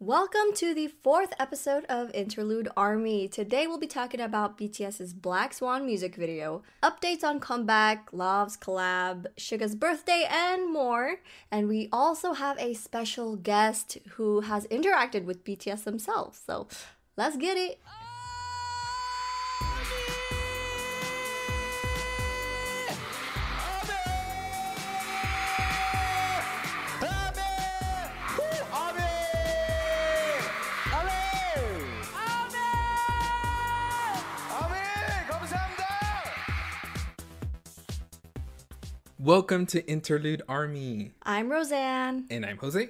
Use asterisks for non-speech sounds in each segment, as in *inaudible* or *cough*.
Welcome to the fourth episode of Interlude Army. Today we'll be talking about BTS's Black Swan music video, updates on comeback, Lauv's collab, Suga's birthday, and more. And we also have a special guest who has interacted with BTS themselves. So let's get it. Welcome to Interlude Army. I'm Rosan. And I'm Jose.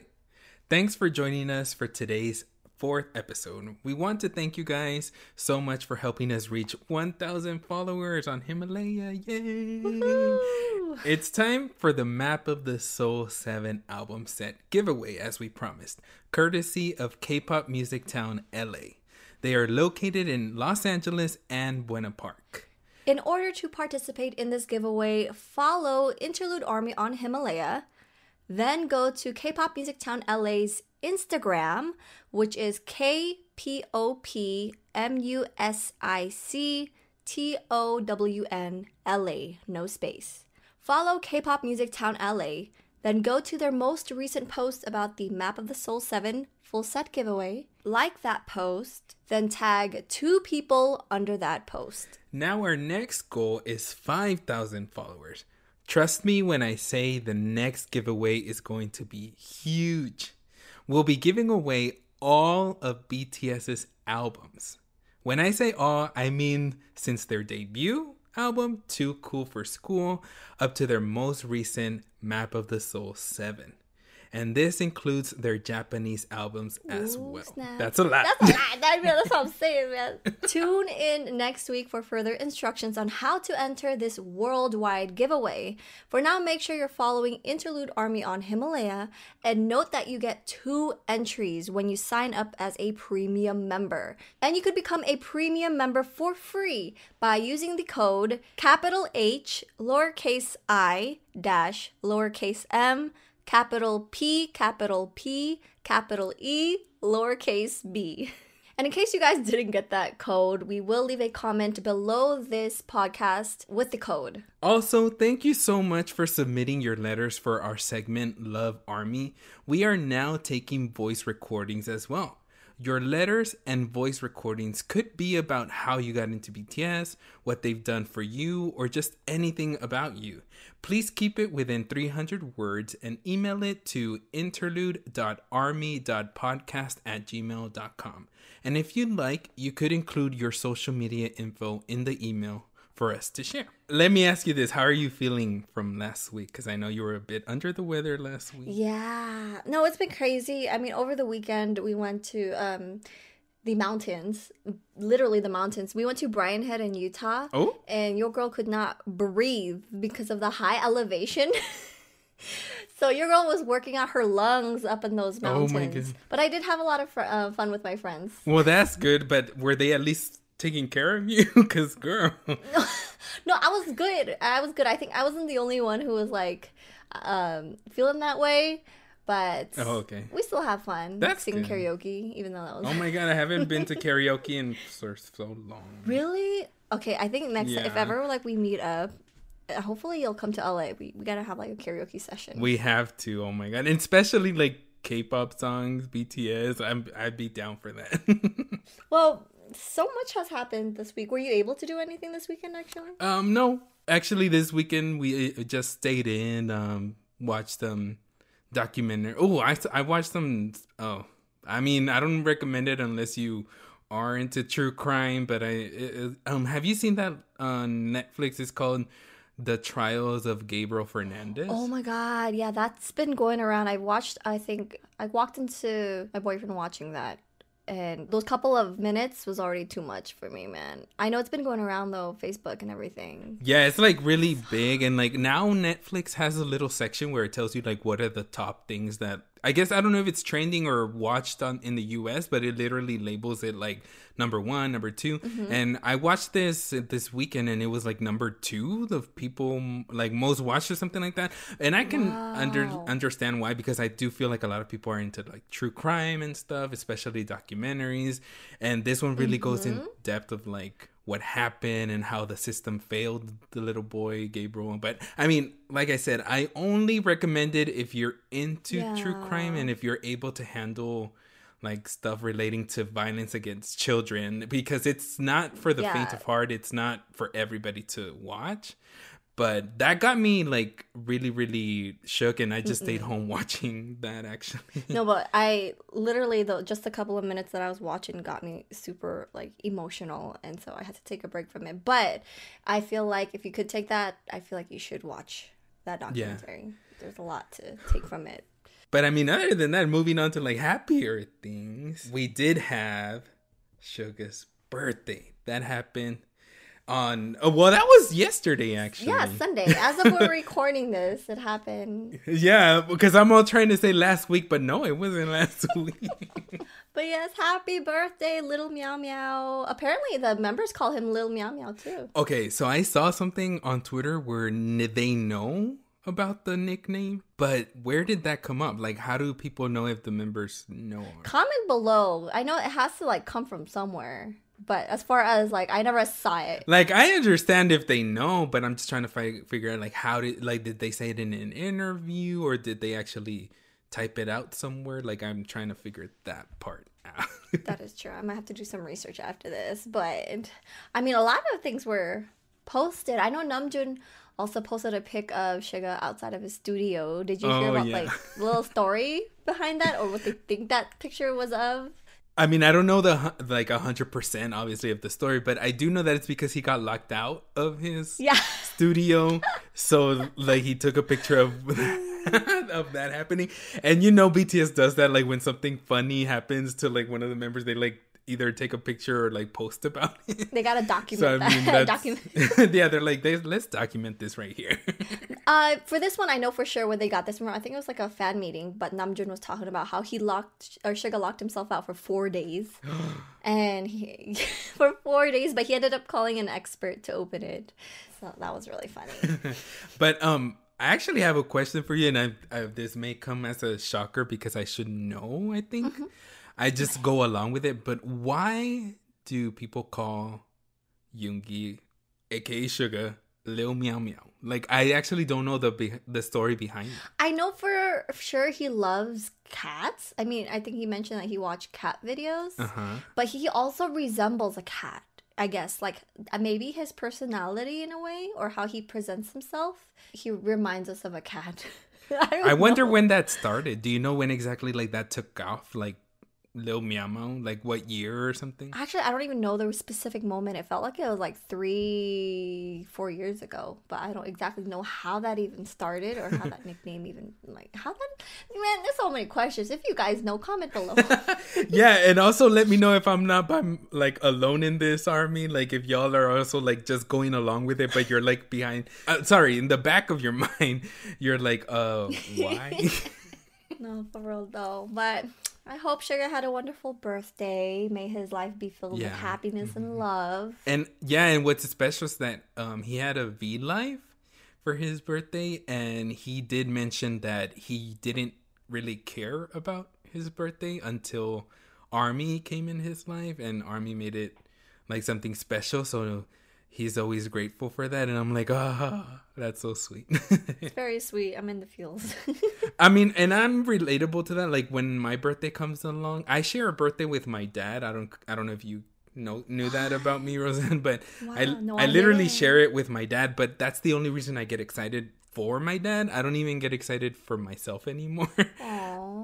Thanks for joining us for today's fourth episode. We want to thank you guys so much for helping us reach 1,000 followers on Himalaya. Yay! Woo-hoo! It's time for the Map of the Soul 7 album set giveaway, as we promised, courtesy of K pop music town LA. They are located in Los Angeles and Buena Park. In order to participate in this giveaway, follow Interlude Army on Himalaya. Then go to K-Pop Music Town LA's Instagram, which is K P O P M U S I C T O W N L A, no space. Follow K-Pop Music Town LA, then go to their most recent post about the Map of the Soul 7 full set giveaway, like that post, then tag two people under that post. Now, our next goal is 5,000 followers. Trust me when I say the next giveaway is going to be huge. We'll be giving away all of BTS's albums. When I say all, I mean since their debut album, Too Cool for School, up to their most recent Map of the Soul 7 and this includes their Japanese albums as Ooh, well. Snap. That's a lot. That's a lot. *laughs* That's what I'm saying, man. *laughs* Tune in next week for further instructions on how to enter this worldwide giveaway. For now, make sure you're following Interlude Army on Himalaya and note that you get two entries when you sign up as a premium member. And you could become a premium member for free by using the code capital H lowercase i dash lowercase m capital P, capital P, capital E, lowercase b. And in case you guys didn't get that code, we will leave a comment below this podcast with the code. Also, thank you so much for submitting your letters for our segment Love Army. We are now taking voice recordings as well. Your letters and voice recordings could be about how you got into BTS, what they've done for you, or just anything about you. Please keep it within 300 words and email it to interlude.army.podcast at gmail.com. And if you'd like, you could include your social media info in the email for us to share. Let me ask you this. How are you feeling from last week? Because I know you were a bit under the weather last week. Yeah. No, it's been crazy. I mean, over the weekend, we went to um, the mountains, literally the mountains. We went to Brian Head in Utah. Oh. And your girl could not breathe because of the high elevation. *laughs* so your girl was working out her lungs up in those mountains. Oh my god! But I did have a lot of fr- uh, fun with my friends. Well, that's good. But were they at least taking care of you? *laughs* Because girl. No, no i was good. I was good. I think i wasn't the only one who was like um feeling that way but oh, okay. we still have fun that's singing good. karaoke even though that was oh my god i haven't been to karaoke in so, so long. Really? Okay i think next yeah. if ever like we meet up hopefully you'll come to la we, we gotta have like a karaoke session. We have to. Oh my god. And especially like K-pop songs, BTS, I'm I'd be down for that. *laughs* well, so much has happened this week. Were you able to do anything this weekend actually? um, no, actually, this weekend we uh, just stayed in, um, watched some documentary. Oh, I I watched some. Oh, I mean, I don't recommend it unless you are into true crime. But I it, um, have you seen that on Netflix? It's called the Trials of Gabriel Fernandez. Oh my god, yeah, that's been going around. I watched I think I walked into my boyfriend watching that and those couple of minutes was already too much for me, man. I know it's been going around though, Facebook and everything. Yeah, it's like really big and like now Netflix has a little section where it tells you like what are the top things that I guess I don't know if it's trending or watched on in the US, but it literally labels it like number 1, number 2. Mm-hmm. And I watched this this weekend and it was like number 2 the people like most watched or something like that. And I can wow. under understand why because I do feel like a lot of people are into like true crime and stuff, especially documentaries. And this one really mm-hmm. goes in mm-hmm. depth of like what happened and how the system failed the little boy Gabriel. But I mean, like I said, I only recommend it if you're into yeah. true crime and if you're able to handle like stuff relating to violence against children because it's not for the yeah. faint of heart. It's not for everybody to watch but that got me like really really shook and i just Mm-mm. stayed home *laughs* watching that actually. No but i literally though just a couple of minutes that i was watching got me super like emotional and so i had to take a break from it. But i feel like if you could take that i feel like you should watch that documentary. Yeah. there's a lot to take from it. But i mean other than that moving on to like happier things we did have Suga's birthday. That happened on oh, well that was yesterday actually. Yeah sunday. *laughs* As of we're recording this it happened. Yeah because i'm all trying to say last week but no it wasn't last *laughs* week. But yes happy birthday little meow meow. Apparently the members call him little meow meow too. Okay so i saw something on twitter where they know about the nickname, but where did that come up? Like, how do people know if the members know? Comment below. I know it has to like come from somewhere but as far as like I never saw it. Like I understand if they know, but I'm just trying to fi- figure out like how did like did they say it in an interview or did they actually type it out somewhere? Like I'm trying to figure that part out. *laughs* that is true. I might have to do some research after this, but I mean a lot of things were posted. I know Namjoon also posted a pic of Suga outside of his studio. Did you hear oh, about yeah. like little story behind that or what they *laughs* think that picture was of? I mean, I don't know the like a hundred percent obviously of the story, but I do know that it's because he got locked out of his yeah. studio. So like he took a picture of *laughs* of that happening, and you know BTS does that. Like when something funny happens to like one of the members, they like either take a picture or like post about *laughs* it. They gotta document. So I mean, that. *laughs* document. *laughs* yeah, they're like, they, let's document this right here. uh, for this one, I know for sure where they got this from. I think it was like a fan meeting, but Namjoon was talking about how he locked or Suga locked himself out for four days, *gasps* and he for four days, but he ended up calling an expert to open it. So that was really funny. but um. I actually have a question for you, and I, I, this may come as a shocker because I should know. I think, mm-hmm. I just go along with it. But why do people call Yoongi, aka Suga, Lil Meow Meow? Like I actually don't know the the story behind it. I know for sure he loves cats. I mean, I think he mentioned that he watched cat videos, uh-huh. but he also resembles a cat. I guess like uh, maybe his personality in a way or how he presents himself. He reminds us of a cat. *laughs* I, I wonder when that started. Do you know when exactly like that took off? Like Lil Meow Meow? Like what year or something? Actually, I don't even know the specific moment. It felt like it was like three, four years ago, but I don't exactly know how that even started or how that *laughs* nickname even like how that. Man, there's so many questions. If you guys know, comment below. *laughs* yeah, and also let me know if I'm not by like alone in this army. Like if y'all are also like just going along with it, but you're like behind. Uh, sorry, in the back of your *laughs* mind, you're like, uh, why? no, for real though, but I hope Suga had a wonderful birthday. May his life be filled yeah. with happiness mm-hmm. and love. And yeah, and what's special is that um, he had a V life for his birthday, and he did mention that he didn't really care about his birthday until Army came in his life, and Army made it like something special. So he's always grateful for that, and I'm like, ah, that's so sweet. It's very sweet. I'm in the feels. *laughs* I mean, and I'm relatable to that. Like when my birthday comes along, I share a birthday with my dad. I don't, I don't know if you know knew that about me, Rosan, *laughs* but I, no, I I literally didn't. share it with my dad. But that's the only reason I get excited for my dad. I don't even get excited for myself anymore. *laughs*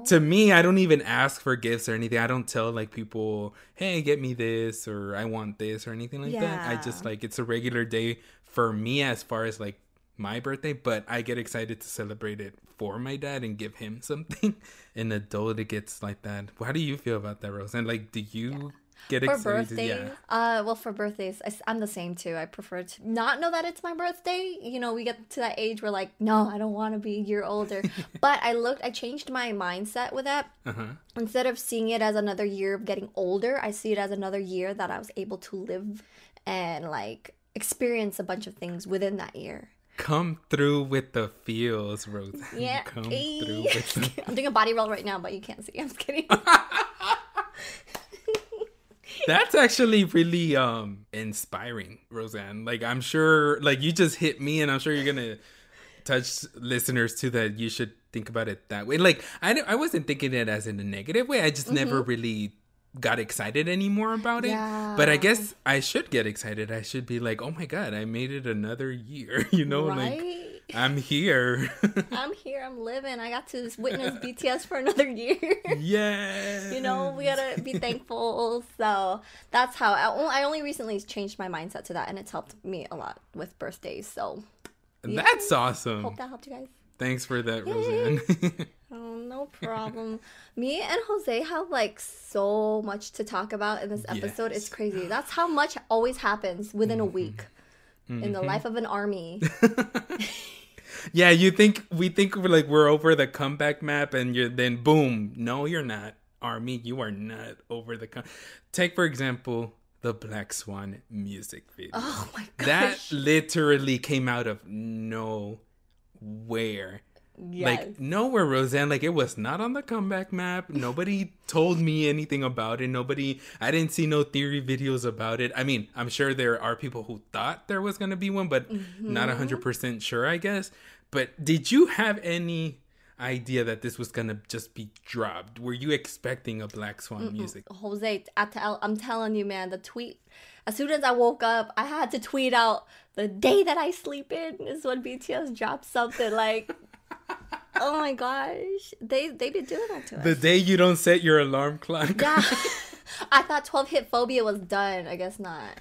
To me, I don't even ask for gifts or anything. I don't tell like people, "Hey, get me this" or "I want this" or anything like that. I just like it's a regular day for me as far as like my birthday, but I get excited to celebrate it for my dad and give him *laughs* something. An adult, it gets like that. How do you feel about that, Rose? And like, do you get For excited? birthdays, Yeah. uh, well, for birthdays, I, am the same too. I prefer to not know that it's my birthday. You know, we get to that age where like, no, I don't want to be a year older. *laughs* but I looked, I changed my mindset with that. Uh-huh. Instead of seeing it as another year of getting older, I see it as another year that I was able to live and like experience a bunch of things within that year. Come through with the feels, Rose. Yeah. Come through *laughs* with the I'm doing a body roll right now, but you can't see. I'm just kidding. *laughs* That's actually really um inspiring, Rosan. Like I'm sure like you just hit me and I'm sure you're going to touch listeners too that you should think about it that way. Like I I wasn't thinking it as in a negative way. I just never really got excited anymore about it. But I guess I should get excited. I should be like, "Oh my god, I made it another year." *laughs* You know, like? I'm here. *laughs* I'm here. I'm living. I got to witness BTS for *laughs* another year. yeah. you know, we gotta be thankful. So that's how I I only recently changed my mindset to that, and it's helped me a lot with birthdays. So That's awesome. hope that helped you guys. Thanks for that, Rosan. *laughs* Oh, no problem. me and Jose have like so much to talk about in this episode. It's Yes. Mm-hmm. crazy. That's how much always happens within a week in the life of an army. *laughs* Yeah, you think we think we're like we're over the comeback map, and you're then boom. No, you're not, Army. You are not over the. Com- Take for example the Black Swan music video. Oh my gosh. that literally came out of nowhere. yes. Like nowhere, Rosan. Like it was not on the comeback map. Nobody told me anything about it. Nobody. I didn't see no theory videos about it. I mean, I'm sure there are people who thought there was gonna be one, but not a hundred mm-hmm. percent sure. I guess. But did you have any idea that this was gonna just be dropped? Were you expecting a Black Swan music? Jose, I tell, I'm telling you, man, the tweet. As soon as I woke up, I had to tweet out the day that I sleep in is when BTS dropped something like. *laughs* oh my gosh, they they been doing that to us. The day you don't set your alarm clock. yeah, *laughs* *laughs* I thought 12 hit phobia was done. I guess not.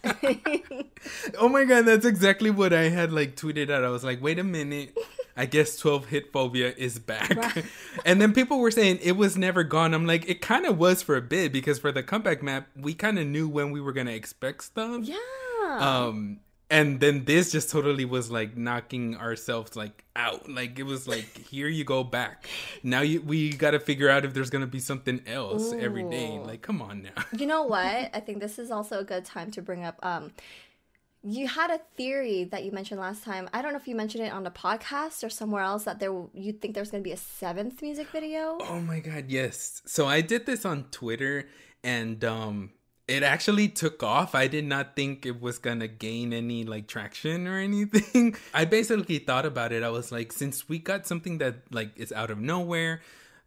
Oh my god, that's exactly what I had like tweeted out. I was like, wait a minute. I guess 12 hit phobia is back. *laughs* and then people were saying it was never gone. I'm like, it kind of was for a bit because for the comeback map, we kind of knew when we were going to expect stuff. yeah. Um and then this just totally was like knocking ourselves like out. Like it was like *laughs* here you go back. Now you we got to figure out if there's going to be something else every day. Like come on now. You know *laughs* what? I think this is also a good time to bring up. Um, you had a theory that you mentioned last time. I don't know if you mentioned it on the podcast or somewhere else that there you think there's going to be a seventh music video. Oh my god, yes. So I did this on Twitter and um it actually took off. I did not think it was gonna gain any like traction or *laughs* anything. I basically thought about it. I was like, since we got something that like is out of nowhere,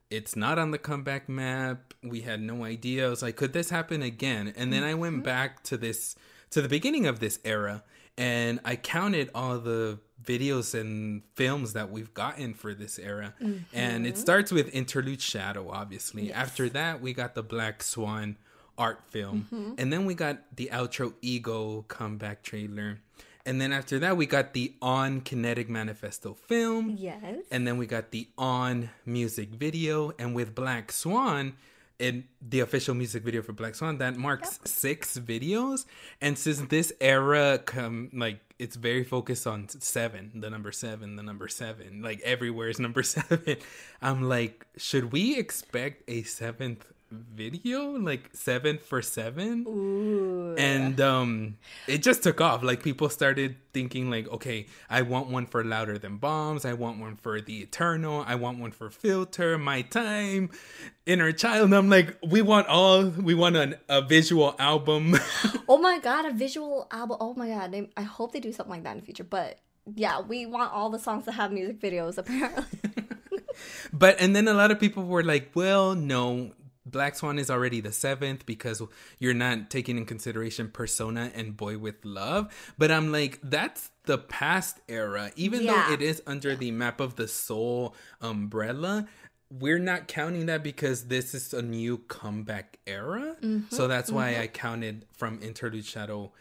it's not on the comeback map. We had no idea. I was like, could this happen again? And then I went back to this to the beginning of this era and I counted all the videos and films that we've gotten for this era. And it mm-hmm. starts with Interlude Shadow, obviously. After that, we got the Black Swan art film. Mm-hmm. And then we got the outro Ego comeback trailer. And then after that, we got the On Kinetic Manifesto film. Yes. And then we got the On music video. And with Black Swan, in the official music video for Black Swan, that marks six videos. And since this era come like it's very focused on seven, the number seven, the number seven, like everywhere is number *laughs* seven. I'm like, should we expect a seventh video, like seven for seven. And um it just took off. Like people started thinking like, okay, I want one for louder than bombs, I want one for the eternal, I want one for filter, my time, inner child. And I'm like, we want all we want an, a visual album. *laughs* Oh my god, a visual album. Oh my god, I hope they do something like that in the future. But yeah, we want all the songs to have music videos *laughs* apparently. *laughs* But and then a lot of people were like, well, no, Black Swan is already the seventh because you're not taking in consideration Persona and Boy with Love. But I'm like, that's the past era. Even Yeah. though it is under the Map of the Soul umbrella, we're not counting that because this is a new comeback era. So that's why I counted from Interlude Shadow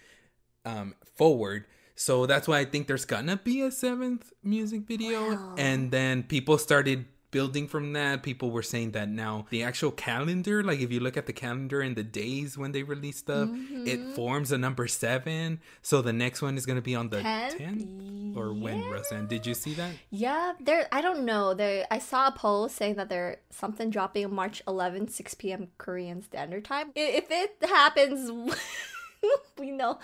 um, forward. So that's why I think there's gonna be a seventh music video. And then people started building from that. People were saying that now the actual calendar, like if you look at the calendar and the days when they release stuff, it mm-hmm. forms a number seven. So the next one is gonna be on the Tenth? 10th? Or when, Rosan? Did you see that? yeah, there. I don't know. There, I saw a post saying that there something dropping March 11, 6 p.m. Korean Standard Time. If it happens. *laughs* *laughs* we know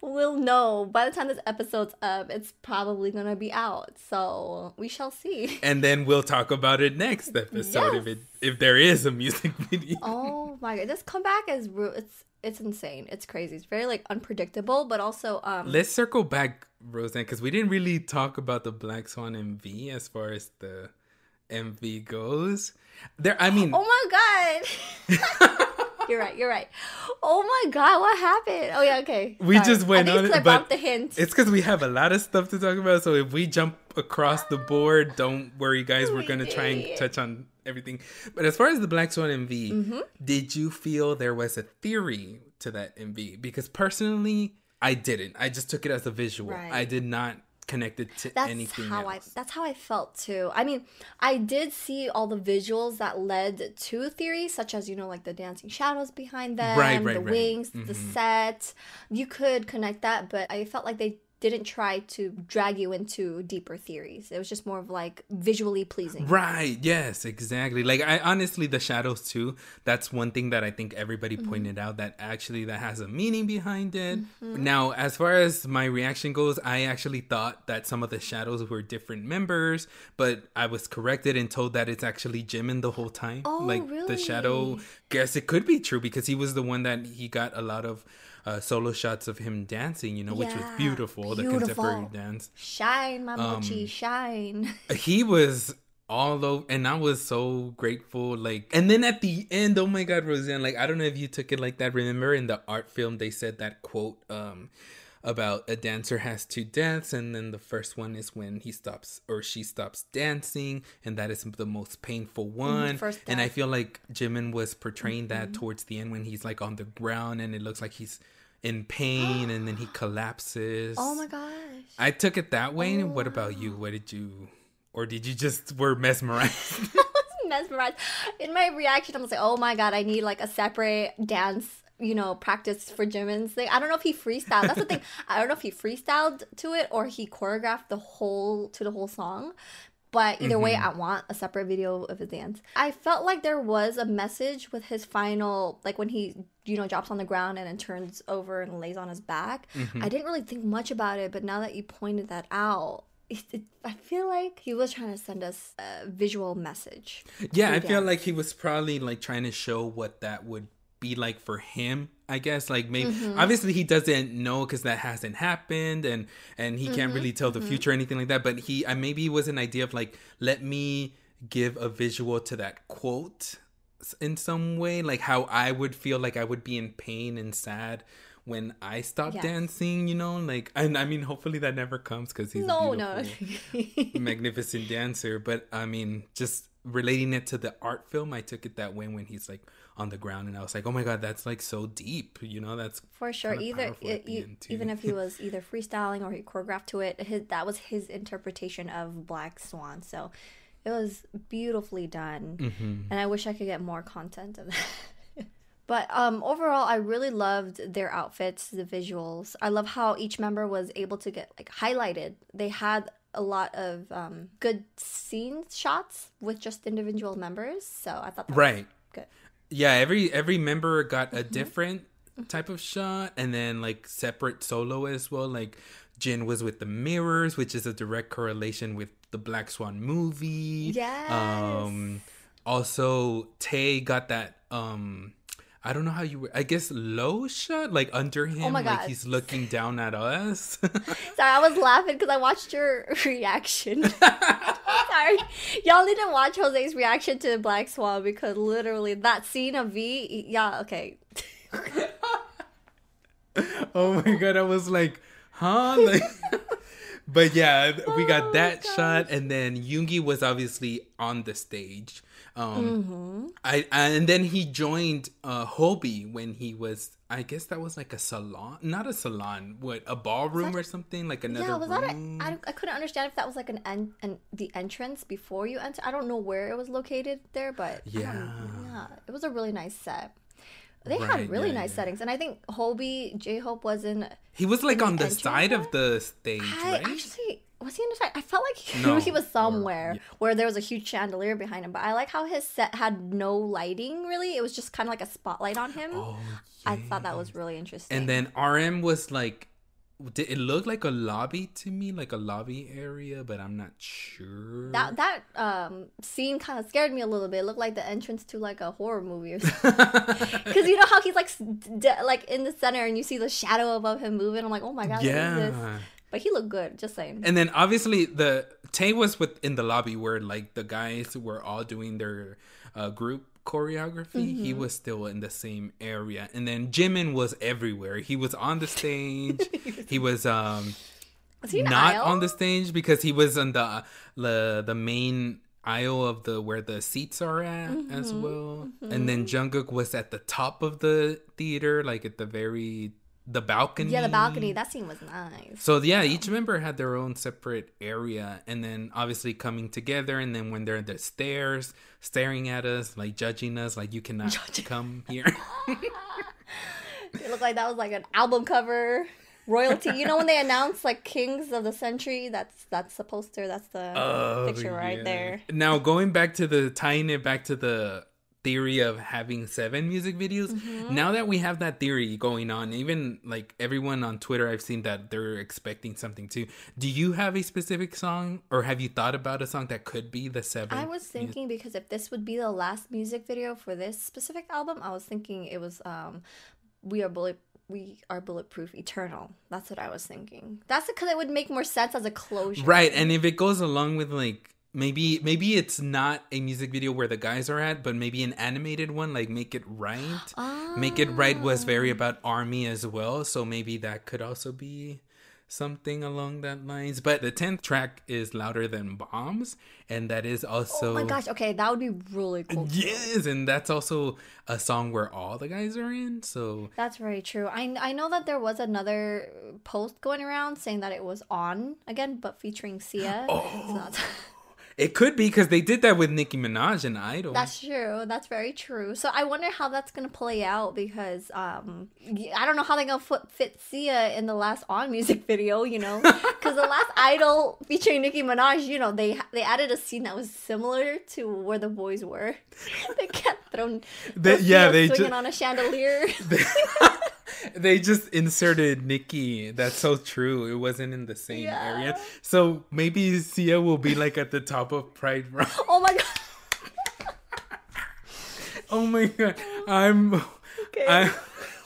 we'll know by the time this episode's up it's probably gonna be out so we shall see *laughs* And then we'll talk about it next episode if it if there is a music *laughs* video. Oh my god, this comeback is it's it's insane. It's crazy. It's very like unpredictable, but also um Let's circle back, Rosan, because we didn't really talk about the Black Swan MV as far as the MV goes. There, I mean, Oh my god. You're right. You're right. Oh my god, what happened? Oh yeah, okay. we Sorry. just went I on it, but the hint. it's because we have a lot of stuff to talk about. So if we jump across the board, don't worry, guys. We're We gonna try and touch on everything. But as far as the Black Swan MV, Mm-hmm. did you feel there was a theory to that MV? Because personally, I didn't. I just took it as a visual. Right. I did not connect it to that's anything how else. I that's how I felt too. I mean, I did see all the visuals that led to theories, such as you know, like the dancing shadows behind them, Right, right, the right. wings, the Mhm. set. You could connect that, but I felt like they didn't try to drag you into deeper theories. It was just more of like visually pleasing. Right. Yes, exactly. Like I honestly the shadows too. That's one thing that I think everybody Mm-hmm. pointed out that actually that has a meaning behind it. Now, as far as my reaction goes, I actually thought that some of the shadows were different members, but I was corrected and told that it's actually Jimin the whole time. Oh, like the shadow guess it could be true because he was the one that he got a lot of uh, solo shots of him dancing, you know, which was Yeah, beautiful, the contemporary dance. Shine, Um, Mamochi, shine. *laughs* he was all over and i was so grateful like and then at the end oh my god rosan like i don't know if you took it like that remember in the art film they said that quote um about a dancer has two deaths and then the first one is when he stops or she stops dancing and that is the most painful one. first and i feel like jimin was portraying that towards the end when he's like on the ground and it looks like he's in pain and then he collapses Oh my gosh. I took it that way. What about you? Oh. What did you, or did you just were mesmerized? *laughs* I was mesmerized. In my reaction, I was like, oh my god, I need like a separate dance, you know, practice for Jimin's thing. I don't know if he freestyled. That's the thing. *laughs* I don't know if he freestyled to it or he choreographed the whole to the whole song. But either way, mm-hmm. I want a separate video of his dance. I felt like there was a message with his final, like when he, you know, drops on the ground and then turns over and lays on his back. Mm-hmm. I didn't really think much about it, but now that you pointed that out, it, it, I feel like he was trying to send us a visual message. yeah, I through feel like he was probably like trying to show what that would be like for him. I guess like maybe Mm-hmm. obviously he doesn't know because that hasn't happened and and he Mm-hmm. can't really tell the future or anything like that. But he uh, maybe it was an idea of like let me give a visual to that quote in some way, like how I would feel like I would be in pain and sad when I stop Yes. dancing, you know, like and I mean hopefully that never comes because he's No, a no. *laughs* magnificent dancer. But I mean, just relating it to the art film, I took it that way when he's like on the ground, and I was like, oh my god, that's like so deep, you know, that's For sure, either powerful at the end, too. even if he *laughs* was either freestyling or he choreographed to it, his, that was his interpretation of Black Swan. So it was beautifully done, Mm-hmm. and I wish I could get more content of that. *laughs* but um, overall, I really loved their outfits, the visuals. I love how each member was able to get like highlighted. They had a lot of um, good scene shots with just individual members, so I thought that was right. good. Yeah, every every member got Mm-hmm. a different type of shot, and then like separate solo as well. Like Jin was with the mirrors, which is a direct correlation with the Black Swan movie. Yes. Um, also, Tae got that. Um, I don't know how you. I guess low shot, like under oh him, Oh my like he's looking down at us. *laughs* Sorry, I was laughing because I watched your *laughs* reaction. *laughs* Sorry, y'all to watch Jose's reaction to the Black Swan because literally that scene of V. Yeah, okay. oh my god, I was like, huh? Like, but yeah, we got Oh, that shot, and then Yoongi was obviously on the stage. Um, Mm-hmm. I and then he joined uh, Hobi when he was. I guess that was like a salon, not a salon, what a ballroom or something, like another yeah, was that room. I, I couldn't understand if that was like an, en- an the entrance before you enter. I don't know where it was located there, but Yeah. yeah, it was a really nice set. They Right, had really yeah, nice yeah. settings, and I think Hobi J Hope was in. he was like on the entrance side of the stage, I right? actually was he in the side? I felt like *laughs* he, No, he was or- somewhere yeah. where there was a huge chandelier behind him. But I like how his set had no lighting. Really, it was just kind of like a spotlight on him. Oh, I thought that was really interesting. And then RM was like, did it look like a lobby to me, like a lobby area, but I'm not sure. that that um scene kind of scared me a little bit. It looked like the entrance to like a horror movie or something. *laughs* Because you know how he's like like in the center and you see the shadow above him moving. I'm like, oh my god, what is this? yeah. But he looked good. Just saying. And then obviously the Tae was with in the lobby where like the guys were all doing their uh, group choreography. He Mm-hmm. was still in the same area. And then Jimin was everywhere. He was on the *laughs* stage. he was um was he not aisle? on the stage because he was on the the the main aisle of the where the seats are at as Mm-hmm. well. And then Jungkook was at the top of the theater, like at the very the balcony. Yeah, the balcony. That scene was nice. So yeah, each member had their own separate area, and then obviously coming together. And then when they're at the stairs, staring at us, like judging us, like you cannot come *laughs* here. It looked like that was like an album cover royalty. You know when they *laughs* announced like Kings of the Century? That's that's the poster. That's the Oh, picture right yeah. there. Now going back to the tying it back to the theory of having seven music videos. Mm-hmm. Now that we have that theory going on, even like everyone on Twitter, I've seen that they're expecting something too. Do you have a specific song, or have you thought about a song that could be the seven? I was thinking because if this would be the last music video for this specific album, I was thinking it was um we are bullet we are bulletproof eternal. That's what I was thinking. That's because it would make more sense as a closure. Right, and if it goes along with like maybe maybe it's not a music video where the guys are at, but maybe an animated one, like Make It Right. Make It Right was very ah. about army as well, so maybe that could also be something along that lines. But the tenth track is louder than bombs, and that is also Oh my gosh, okay, that would be really cool. yes, and that's also a song where all the guys are in. So That's very true. I, I know that there was another post going around saying that it was on again, but featuring Sia. Oh, it's not- *laughs* it could be because they did that with Nicki Minaj and Idol. That's true. That's very true. So I wonder how that's gonna play out because um I don't know how they're gonna fit, fit Sia in the last on music video. You know, *laughs* because the last Idol featuring Nicki Minaj, you know, they they added a scene that was similar to where the boys were. *laughs* they kept throwing. They- yeah, Sia they swinging ju- on a chandelier. *laughs* they *laughs* just inserted Nicki. That's so true. It wasn't in the same Yeah. area. So maybe Sia will be like at the top of Pride Rock. *laughs* oh my god. *laughs* Oh my god. I'm Okay. I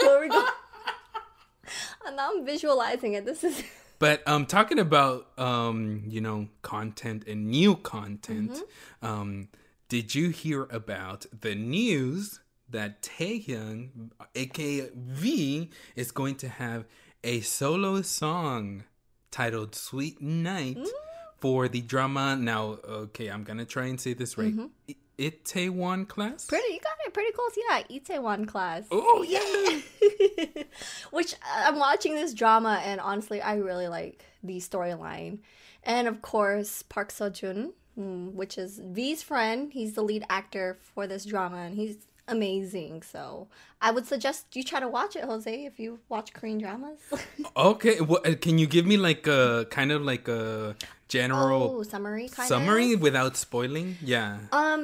Where we go? And now I'm visualizing it. This is. but um talking about um, you know, content and new content. Mm-hmm. Um did you hear about the news that Taehyung, aka V, is going to have a solo song titled Sweet Night Mm. for the drama. Now, okay, I'm gonna try and say this right. I- Itaewon class? Mm-hmm. Pretty, you got it pretty close. Yeah, Itaewon class. Oh, yeah. *laughs* Which uh, I'm watching this drama, and honestly, I really like the storyline. And of course, Park Seo Joon, mm, which is V's friend. He's the lead actor for this drama, and he's amazing. So I would suggest you try to watch it, Jose, if you watch Korean dramas. *laughs* Okay, what, uh, can you give me like a kind of like a general Oh, summary kind summary of. without spoiling. Yeah. Um,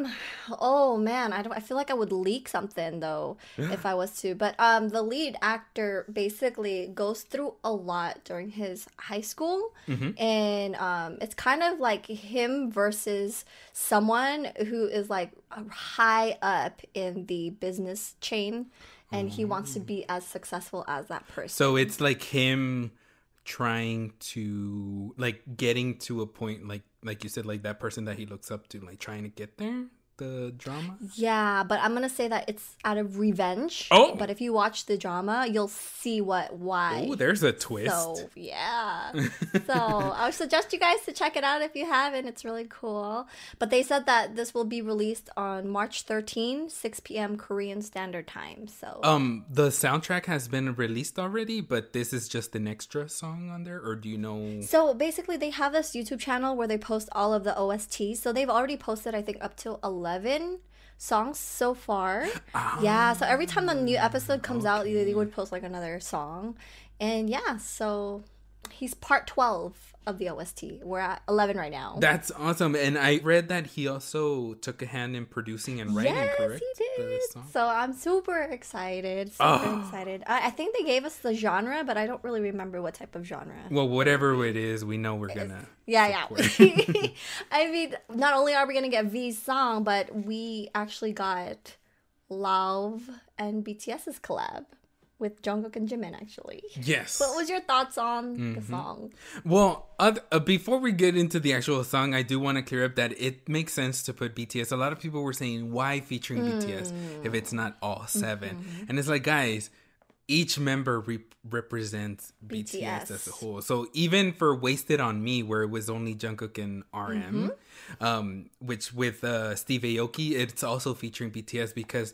oh man, I don't. I feel like I would leak something though if I was to. But um, the lead actor basically goes through a lot during his high school, and um, it's kind of like him versus someone who is like high up in the business chain, and he wants to be as successful as that person. So it's like him trying to like getting to a point like like you said like that person that he looks up to like trying to get there the drama Yeah, but I'm gonna say that it's out of revenge. Oh. But if you watch the drama, you'll see what why. oh there's a twist So yeah. so I would suggest you guys to check it out if you haven't. It's really cool. But they said that this will be released on March 13, 6 p.m. Korean Standard Time. So um the soundtrack has been released already but this is just an extra song on there or do you know So basically, they have this YouTube channel where they post all of the OSTs. So they've already posted, I think, up to 11 songs so far. *gasps* Ah. Yeah, so every time the new episode comes out, they, they would post like another song. And yeah, so he's part 12 of the OST. We're at 11 right now. that's awesome and i read that he also took a hand in producing and writing yes, correct he did. So I'm super excited. Super Oh. excited. I, I think they gave us the genre, but I don't really remember what type of genre. well whatever it is we know we're gonna Yeah, support. yeah. *laughs* *laughs* I mean, not only are we gonna get V's song, but we actually got Lauv and BTS's collab with Jungkook and Jimin. Actually, yes what was your thoughts on Mm-hmm. the song? Well, uh, before we get into the actual song, I do want to clear up that it makes sense to put BTS. A lot of people were saying, why featuring BTS if it's not all 7 Mm-hmm. And it's like, guys, each member re- represents BTS. BTS. as a whole. So even for Wasted on Me, where it was only Jungkook and RM, Mm-hmm. um, which with uh, Steve Aoki, it's also featuring BTS because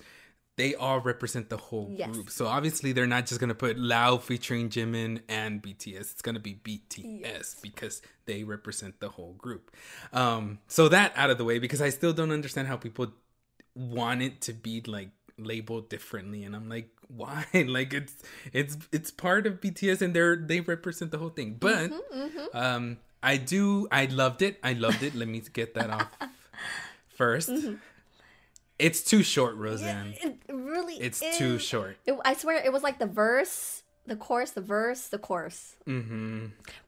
they all represent the whole Yes. group. So obviously they're not just gonna put Lauv featuring Jimin and BTS. It's gonna be BTS because they represent the whole group. Um, so that out of the way because I still don't understand how people want it to be like labeled differently. And I'm like *laughs* why? Like it's it's it's part of BTS and they're they represent the whole thing. But Mm-hmm, um I do I loved it. I loved it. Let me get that off *laughs* 1st it's too short Rosan It really, it's is. too short It, I swear, it was like the verse, the chorus, the verse, the chorus. mm-hmm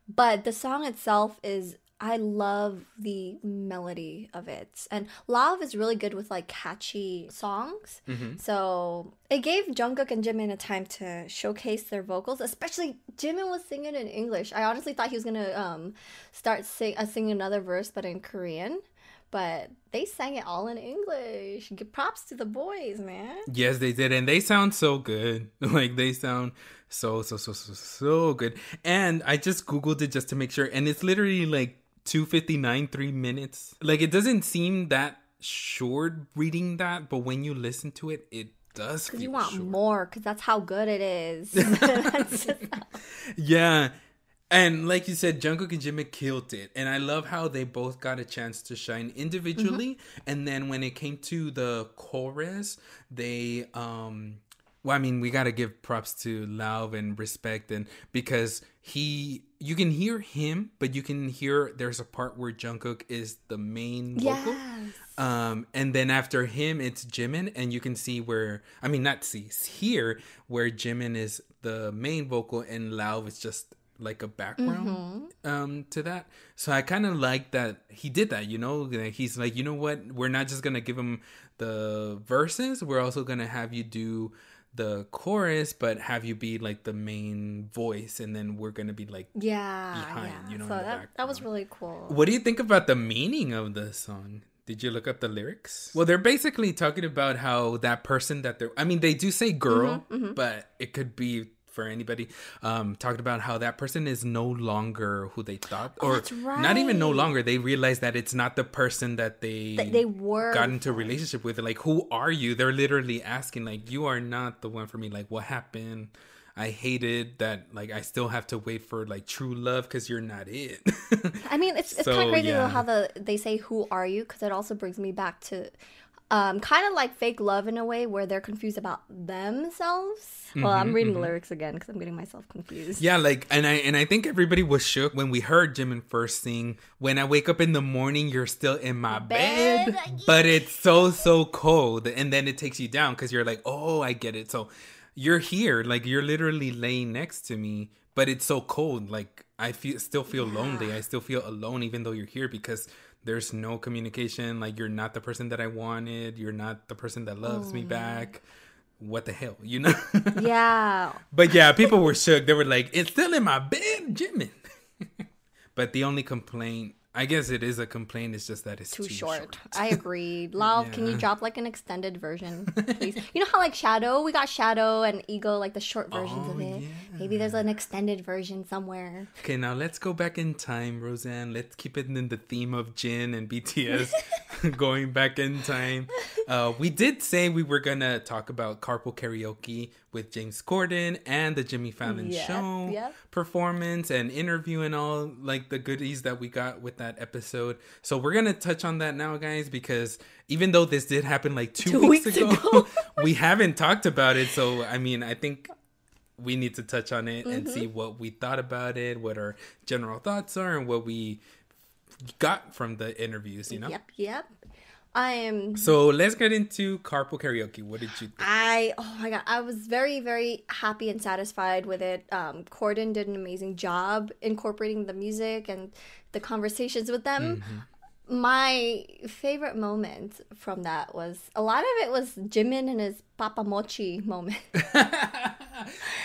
But the song itself is I love the melody of it. And Lauv is really good with like catchy songs. Mm-hmm. So it gave Jungkook and Jimin a time to showcase their vocals, especially Jimin was singing in English. I honestly thought he was going to um start sing uh, singing another verse but in Korean. But they sang it all in English. Give props to the boys, man. Yes, they did, and they sound so good. *laughs* Like they sound so so so so so good. And I just googled it just to make sure, and it's literally like two fifty nine, three minutes. Like it doesn't seem that short reading that, but when you listen to it, it does. Because you want short. more, because that's how good it is. *laughs* *laughs* That's just how- Yeah. And like you said, Jungkook and Jimin killed it, and I love how they both got a chance to shine individually. And then when it came to the chorus, they um, well, I mean, we gotta give props to Lauv and respect, and because he, you can hear him, but you can hear there's a part where Jungkook is the main vocal. yes. Um, and then after him, it's Jimin, and you can see where I mean, not see here where Jimin is the main vocal, and Lauv is just like a background um to that. So I kind of like that he did that. You know, he's like, you know what, we're not just gonna give him the verses, we're also gonna have you do the chorus, but have you be like the main voice, and then we're gonna be like Yeah, behind, yeah. you know, so in the that that was really cool. What do you think about the meaning of the song? Did you look up the lyrics? Well, they're basically talking about how that person that they're I mean, they do say girl, Mm-hmm, but it could be for anybody. Um talked about how that person is no longer who they thought or Oh, that's not even no longer. They realize that it's not the person that they That they were got into a relationship with. Like, who are you? They're literally asking like, you are not the one for me. Like, what happened? I hated that. Like, I still have to wait for like true love because you're not it. I mean, it's it's *laughs* So, kind of crazy yeah. though how the they say "Who are you?" because it also brings me back to um, kind of like fake love in a way where they're confused about themselves. Well, I'm reading the lyrics again because I'm getting myself confused. Mm-hmm, Yeah, like and I and I think everybody was shook when we heard Jimin first sing. When I wake up in the morning, you're still in my bed, Bed. but it's so so cold, and then it takes you down because you're like, oh, I get it. So you're here, like you're literally laying next to me, but it's so cold. Like I feel still feel lonely. I still feel alone, even though you're here because. There's no communication. Like you're not the person that I wanted. You're not the person that loves me oh, back. What the hell, you know? *laughs* Yeah. But yeah, people were shook. They were like, "It's still in my bed, Jimin." *laughs* but the only complaint, I guess it is a complaint, It's just that it's Too, too, short. I agree. *laughs* Lauv, can you drop like an extended version, *laughs* please? you know how like Shadow, we got Shadow and Ego, like the short versions of Oh, it. Maybe there's an extended version somewhere. Okay, now let's go back in time, Rosan. Let's keep it in the theme of Jin and BTS. *laughs* going back in time. Uh, we did say we were gonna talk about carpool karaoke with James Corden and the Jimmy Fallon Yep, show yep. performance and interview and all like the goodies that we got with that episode. So we're gonna touch on that now, guys, because even though this did happen like two, Two weeks, weeks ago, ago. *laughs* we haven't talked about it. So I mean, I think we need to touch on it and Mm-hmm. see what we thought about it, what our general thoughts are, and what we got from the interviews, you know? Yep, yep. I am. So let's get into carpool karaoke. What did you think? I oh my god, I was very very happy and satisfied with it. Um, Corden did an amazing job incorporating the music and the conversations with them. My favorite moment from that was a lot of it was Jimin and his Papa Mochi moment. *laughs*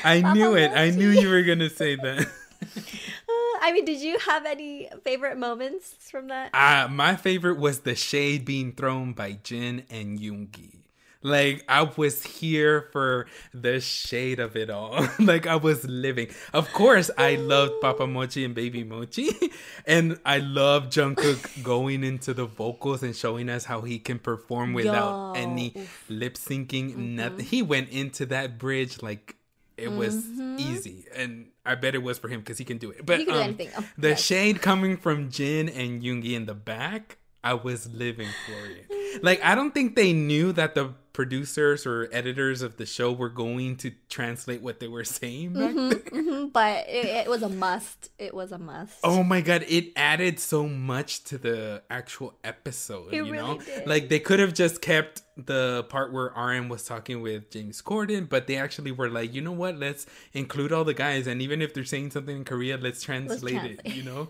I knew it. I knew you were gonna say that. *laughs* *laughs* I mean, did you have any favorite moments from that? Uh, my favorite was the shade being thrown by Jin and Yoongi. Like I was here for the shade of it all. *laughs* like I was living. Of course, I loved Papa Mochi and Baby Mochi, *laughs* and I love Jungkook going into the vocals and showing us how he can perform without Yo, any lip syncing. Nothing. He went into that bridge like it was easy, and I bet it was for him because he can do it. But He can do um, anything. Oh, the yes. shade coming from Jin and Yoongi in the back, I was living for it. Like I don't think they knew that the producers or editors of the show were going to translate what they were saying back Mm-hmm. there. but it, it was a must. It was a must. Oh my god, it added so much to the actual episode, It you really know? did. Like they could have just kept the part where RM was talking with James Corden, but they actually were like, you know what, let's include all the guys and even if they're saying something in Korea, let's translate it, translate. you know?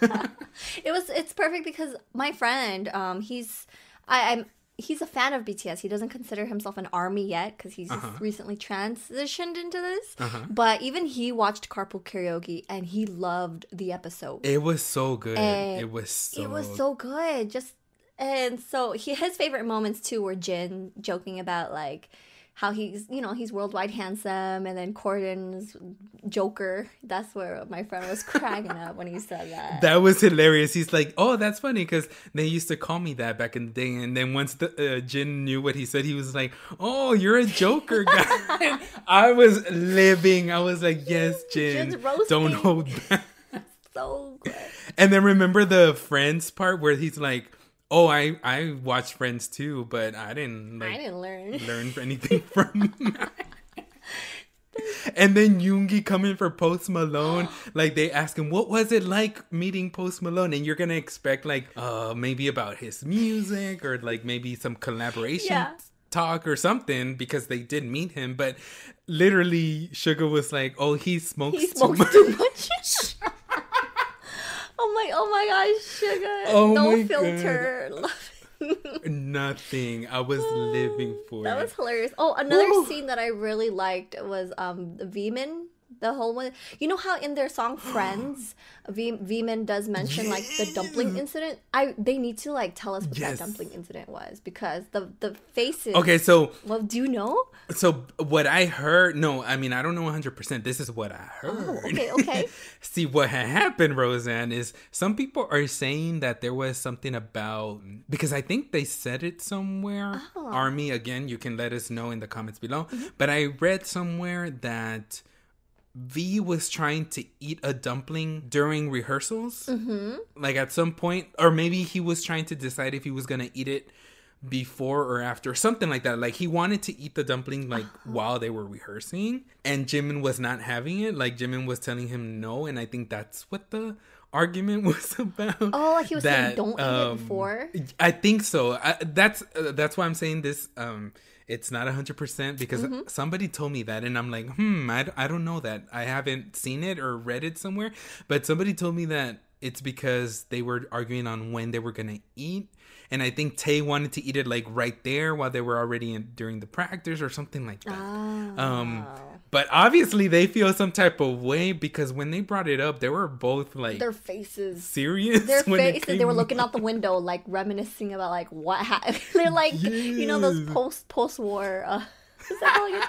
*laughs* It was it's perfect because my friend, um, he's I, I'm he's a fan of BTS. He doesn't consider himself an army yet because he's Uh-huh. just recently transitioned into this. But even he watched Carpool Karaoke and he loved the episode. It was so good. And it was so it was so good. Just and so he his favorite moments too were Jin joking about like how he's you know he's worldwide handsome and then Corden's Joker. That's where my friend was cracking up when he said that. *laughs* That was hilarious. He's like, "Oh, that's funny because they used to call me that back in the day." And then once the uh, Jin knew what he said, he was like, "Oh, you're a Joker *laughs* guy." I was living. I was like, "Yes, Jin, don't hold back." *laughs* so good. And then remember the Friends part where he's like, "Oh, I I watched Friends too, but I didn't like I didn't learn. *laughs* learn anything *laughs* from." And then Yoongi coming for Post Malone, *gasps* like they ask him, "What was it like meeting Post Malone?" And you're gonna expect like, uh, maybe about his music or like maybe some collaboration Yeah. talk or something because they did meet him. But literally, Suga was like, "Oh, he smokes, He too much." too *laughs* much. Oh my, oh my gosh, Suga. Oh no filter. *laughs* Nothing. I was living *sighs* for that it. was hilarious. Oh, another Woo. scene that I really liked was um Vmin. The whole one, you know how in their song "Friends," v- Vmin does mention like the dumpling incident. I they need to like tell us what Yes. that dumpling incident was because the the faces. Okay, so Well, do you know? so what I heard, no, I mean I don't know 100%. This is what I heard. Oh, okay, okay. *laughs* See what had happened, Rosan, is some people are saying that there was something about because I think they said it somewhere. Oh. Army again, you can let us know in the comments below. Mm-hmm. But I read somewhere that V was trying to eat a dumpling during rehearsals. Mm-hmm. Like at some point, or maybe he was trying to decide if he was gonna eat it before or after something like that like he wanted to eat the dumpling like while they were rehearsing and jimin was not having it like jimin was telling him no and i think that's what the argument *laughs* was about Oh, like he was saying, don't eat um, it before. I think so. I, that's uh, that's why I'm saying this. Um, it's not hundred percent because Mm-hmm. somebody told me that, and I'm like, hmm, I, I don't know that. I haven't seen it or read it somewhere, but somebody told me that it's because they were arguing on when they were gonna eat. And I think Tae wanted to eat it like right there while they were already in during the practice or something like that. Um, but obviously they feel some type of way because when they brought it up, they were both like Their faces. serious. Their it faces. They were looking out the window, like reminiscing about like what happened. *laughs* They're like, you know, those post post war. Uh, *laughs* is that how you?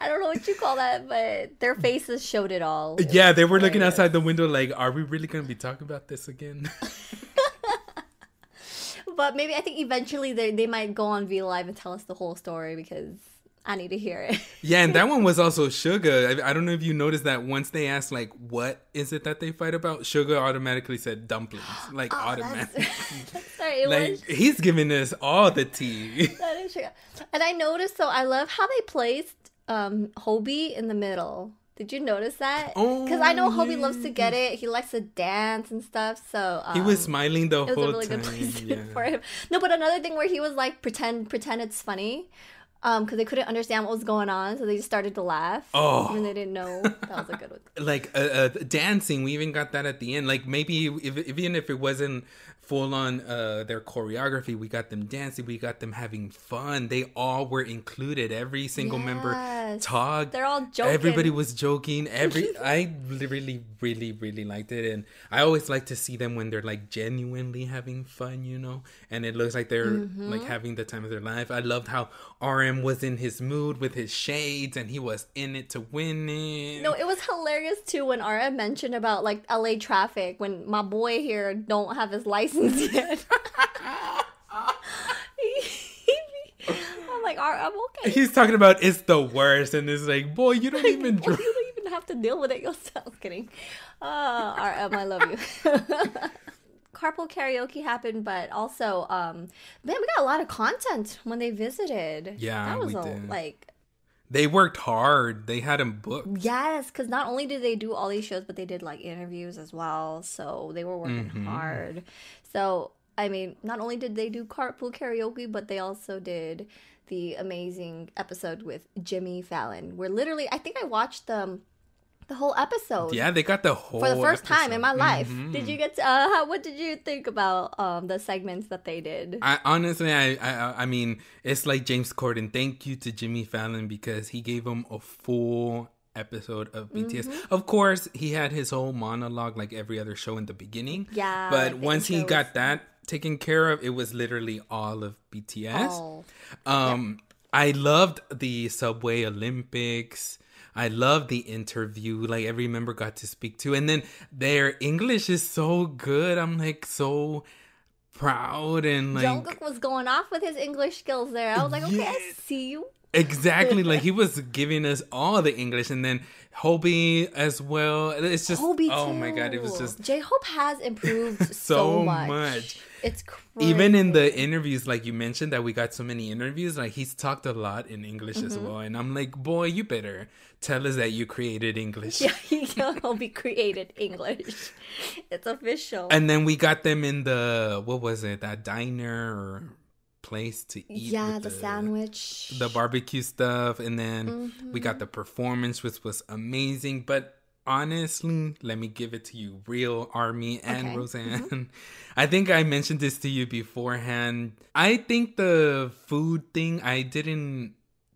I don't know what you call that, but their faces showed it all. Yeah, they were looking outside the window like, are we really going to be talking about this again? *laughs* But maybe I think eventually they they might go on V Live and tell us the whole story because I need to hear it. *laughs* yeah, and that one was also Suga. I, I don't know if you noticed that once they asked, like, what is it that they fight about? Suga automatically said dumplings. *gasps* Like, automatically. *laughs* Sorry, it Like, was he's giving us all the tea. *laughs* that is true. And I noticed though, I love how they placed um Hobi in the middle. Did you notice that? Because I know Oh, Hobi loves to get it. He likes to dance and stuff. So um, he was smiling the It was whole a really time. good placement yeah. for him. No, but another thing where he was like pretend pretend it's funny, um, because they couldn't understand what was going on, so they just started to laugh. Oh. and they didn't know. That was a good *laughs* one. like uh, uh, dancing we even got that at the end like maybe if, even if it wasn't full on uh their choreography. We got them dancing. We got them having fun. They all were included. Every single member Yes. talked. They're all joking. everybody was joking. *laughs* Every i really really really liked it. And i always like to see them when they're like genuinely having fun you know? And it looks like they're Mm-hmm. like having the time of their life. I loved how rm was in his mood with his shades and he was in it to win it. No, it was hilarious too when RM mentioned about like LA traffic when my boy here don't have his license *laughs* I'm like, I'm okay. He's talking about it's the worst, and it's like, boy, you don't even Well, drive. you don't even have to deal with it yourself. *laughs* Kidding. Uh, RM, I love you. *laughs* Carpool karaoke happened, but also, um, man, we got a lot of content when they visited. Yeah, that was we a, did. like They worked hard. They had him booked. Yes, because not only did they do all these shows, but they did like interviews as well. So they were working Mm-hmm. hard. So I mean, not only did they do carpool karaoke, but they also did the amazing episode with Jimmy Fallon, where literally I think I watched them the whole episode. Yeah, they got the whole For the first time in my episode. life, Mhm. did you get? To, uh, how, what did you think about um, the segments that they did? I honestly, I, I, I mean, it's like James Corden. Thank you to Jimmy Fallon because he gave him a full episode of BTS. Mm-hmm. Of course, he had his whole monologue like every other show in the beginning. Yeah, but once he got that taken care of, it was literally all of BTS. Oh. Um, I loved the Subway Olympics. I loved the interview. Like every member got to speak to, and then their English is so good. I'm like so proud and like Jungkook was going off with his English skills there. I was like, okay, I see you. Exactly like he was giving us all the English, and then Hobi as well. It's just Hobi oh my god, it was just J Hope has improved *laughs* so, so much. much. It's crazy. even in the interviews like you mentioned that we got so many interviews like he's talked a lot in english as Mm-hmm. well and i'm like boy you better tell us that you created english yeah, *laughs* Hobi created English. *laughs* It's official. and then we got them in the what was it that diner or place to eat yeah, with the, sandwich. the barbecue stuff and then we Mm-hmm. got the performance which was amazing but honestly let me give it to you real army and Okay. Mm-hmm. rosan *laughs* i think i mentioned this to you beforehand i think the food thing i didn't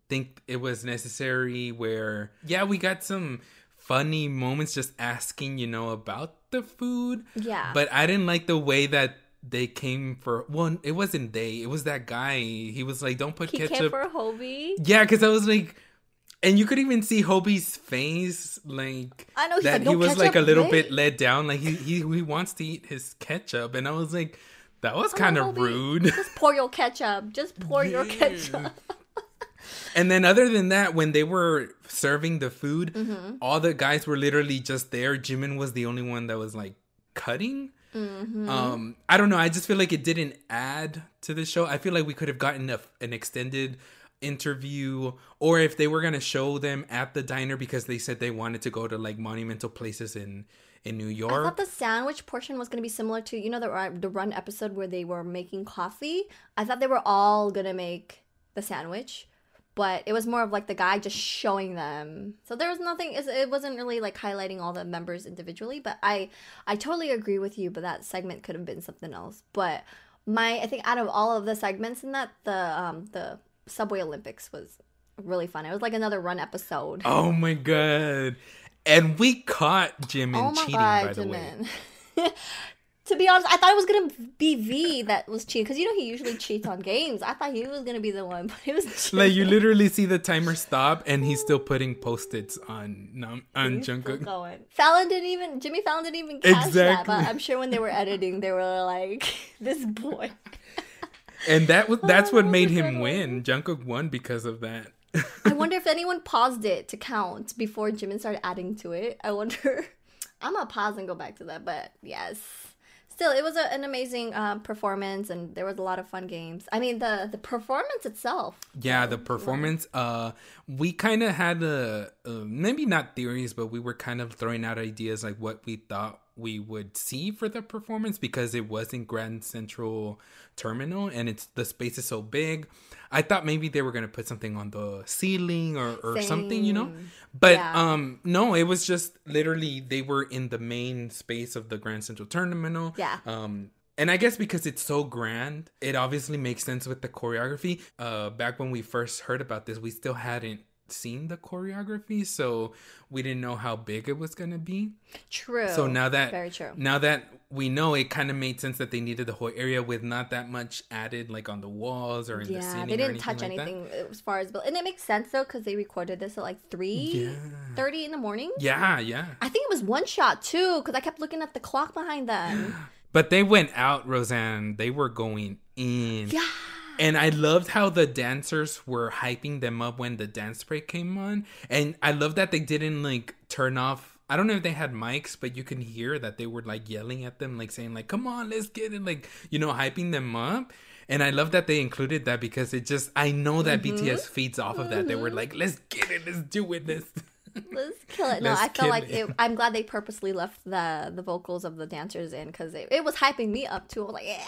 think it was necessary where yeah we got some funny moments just asking you know about the food Yeah. but i didn't like the way that they came for one it wasn't they it was that guy he was like don't put he ketchup came for Hobi. yeah, because I was like, and you could even see Hobi's face, like I know, that like, he "No was like a little wait." bit let down. Like he he he wants to eat his ketchup, and I was like, that was kind of rude. Just pour your ketchup. Just pour your ketchup. *laughs* and then other than that, when they were serving the food, Mm-hmm. all the guys were literally just there. Jimin was the only one that was like cutting. Mm-hmm. Um, I don't know. I just feel like it didn't add to the show. I feel like we could have gotten a, an extended interview or if they were going to show them at the diner because they said they wanted to go to like monumental places in in New York. I thought the sandwich portion was going to be similar to you know the uh, the run episode where they were making coffee. I thought they were all going to make the sandwich, but it was more of like the guy just showing them. So there was nothing. It wasn't really like highlighting all the members individually. But I I totally agree with you. But that segment could have been something else. But my I think out of all of the segments in that the um the Subway Olympics was really fun. It was like another run episode. *laughs* oh my god. And we caught Jimin Oh my cheating god, by the way. *laughs* To be honest, I thought it was gonna be V that was cheating because you know he usually cheats on games. I thought he was gonna be the one, *laughs* but it was Jimin. Like you literally see the timer stop and he's still putting post-its on Nam- on He's Jungkook. going. Fallon didn't even. Jimmy Fallon didn't even catch that. But I'm sure when they were editing, they were like, *laughs* "This boy." And that was that's what *laughs* made him win. Jungkook won because of that. I wonder if anyone paused it to count before Jimin started adding to it. I wonder. I'm gonna pause and go back to that, but yes. Still, it was a, an amazing uh, performance, and there was a lot of fun games. I mean, the the performance itself. Yeah, the performance. Uh, we kind of had a uh, maybe not theories, but we were kind of throwing out ideas like what we thought we would see for the performance because it was in Grand Central Terminal and it's the space is so big. I thought maybe they were gonna put something on the ceiling or, or something, you know. But Yeah. um, no, it was just literally they were in the main space of the Grand Central Terminal. Yeah. Um, and I guess because it's so grand, it obviously makes sense with the choreography. Uh, back when we first heard about this, we still hadn't seen the choreography, so we didn't know how big it was gonna be. True. So now that very true. now that we know, it kind of made sense that they needed the whole area with not that much added, like on the walls or in the Yeah, ceiling. they didn't touch like that. anything uh, as far as build, and it makes sense though because they recorded this at like three thirty in the morning. Yeah, yeah. I think it was one shot too because I kept looking at the clock behind them. But they went out, Rosan. They were going in. yeah, And I loved how the dancers were hyping them up when the dance break came on. And I love that they didn't like turn off. I don't know if they had mics, but you can hear that they were like yelling at them, like saying like, "Come on, let's get it!" Like you know, hyping them up. And I love that they included that because it just I know that Mm-hmm. BTS feeds off of that. They were like, "Let's get it, let's do it, let's." *laughs* *laughs* let's kill it. No, Let's I felt like it. it, I'm glad they purposely left the the vocals of the dancers in because it, it was hyping me up too. I'm like, yeah,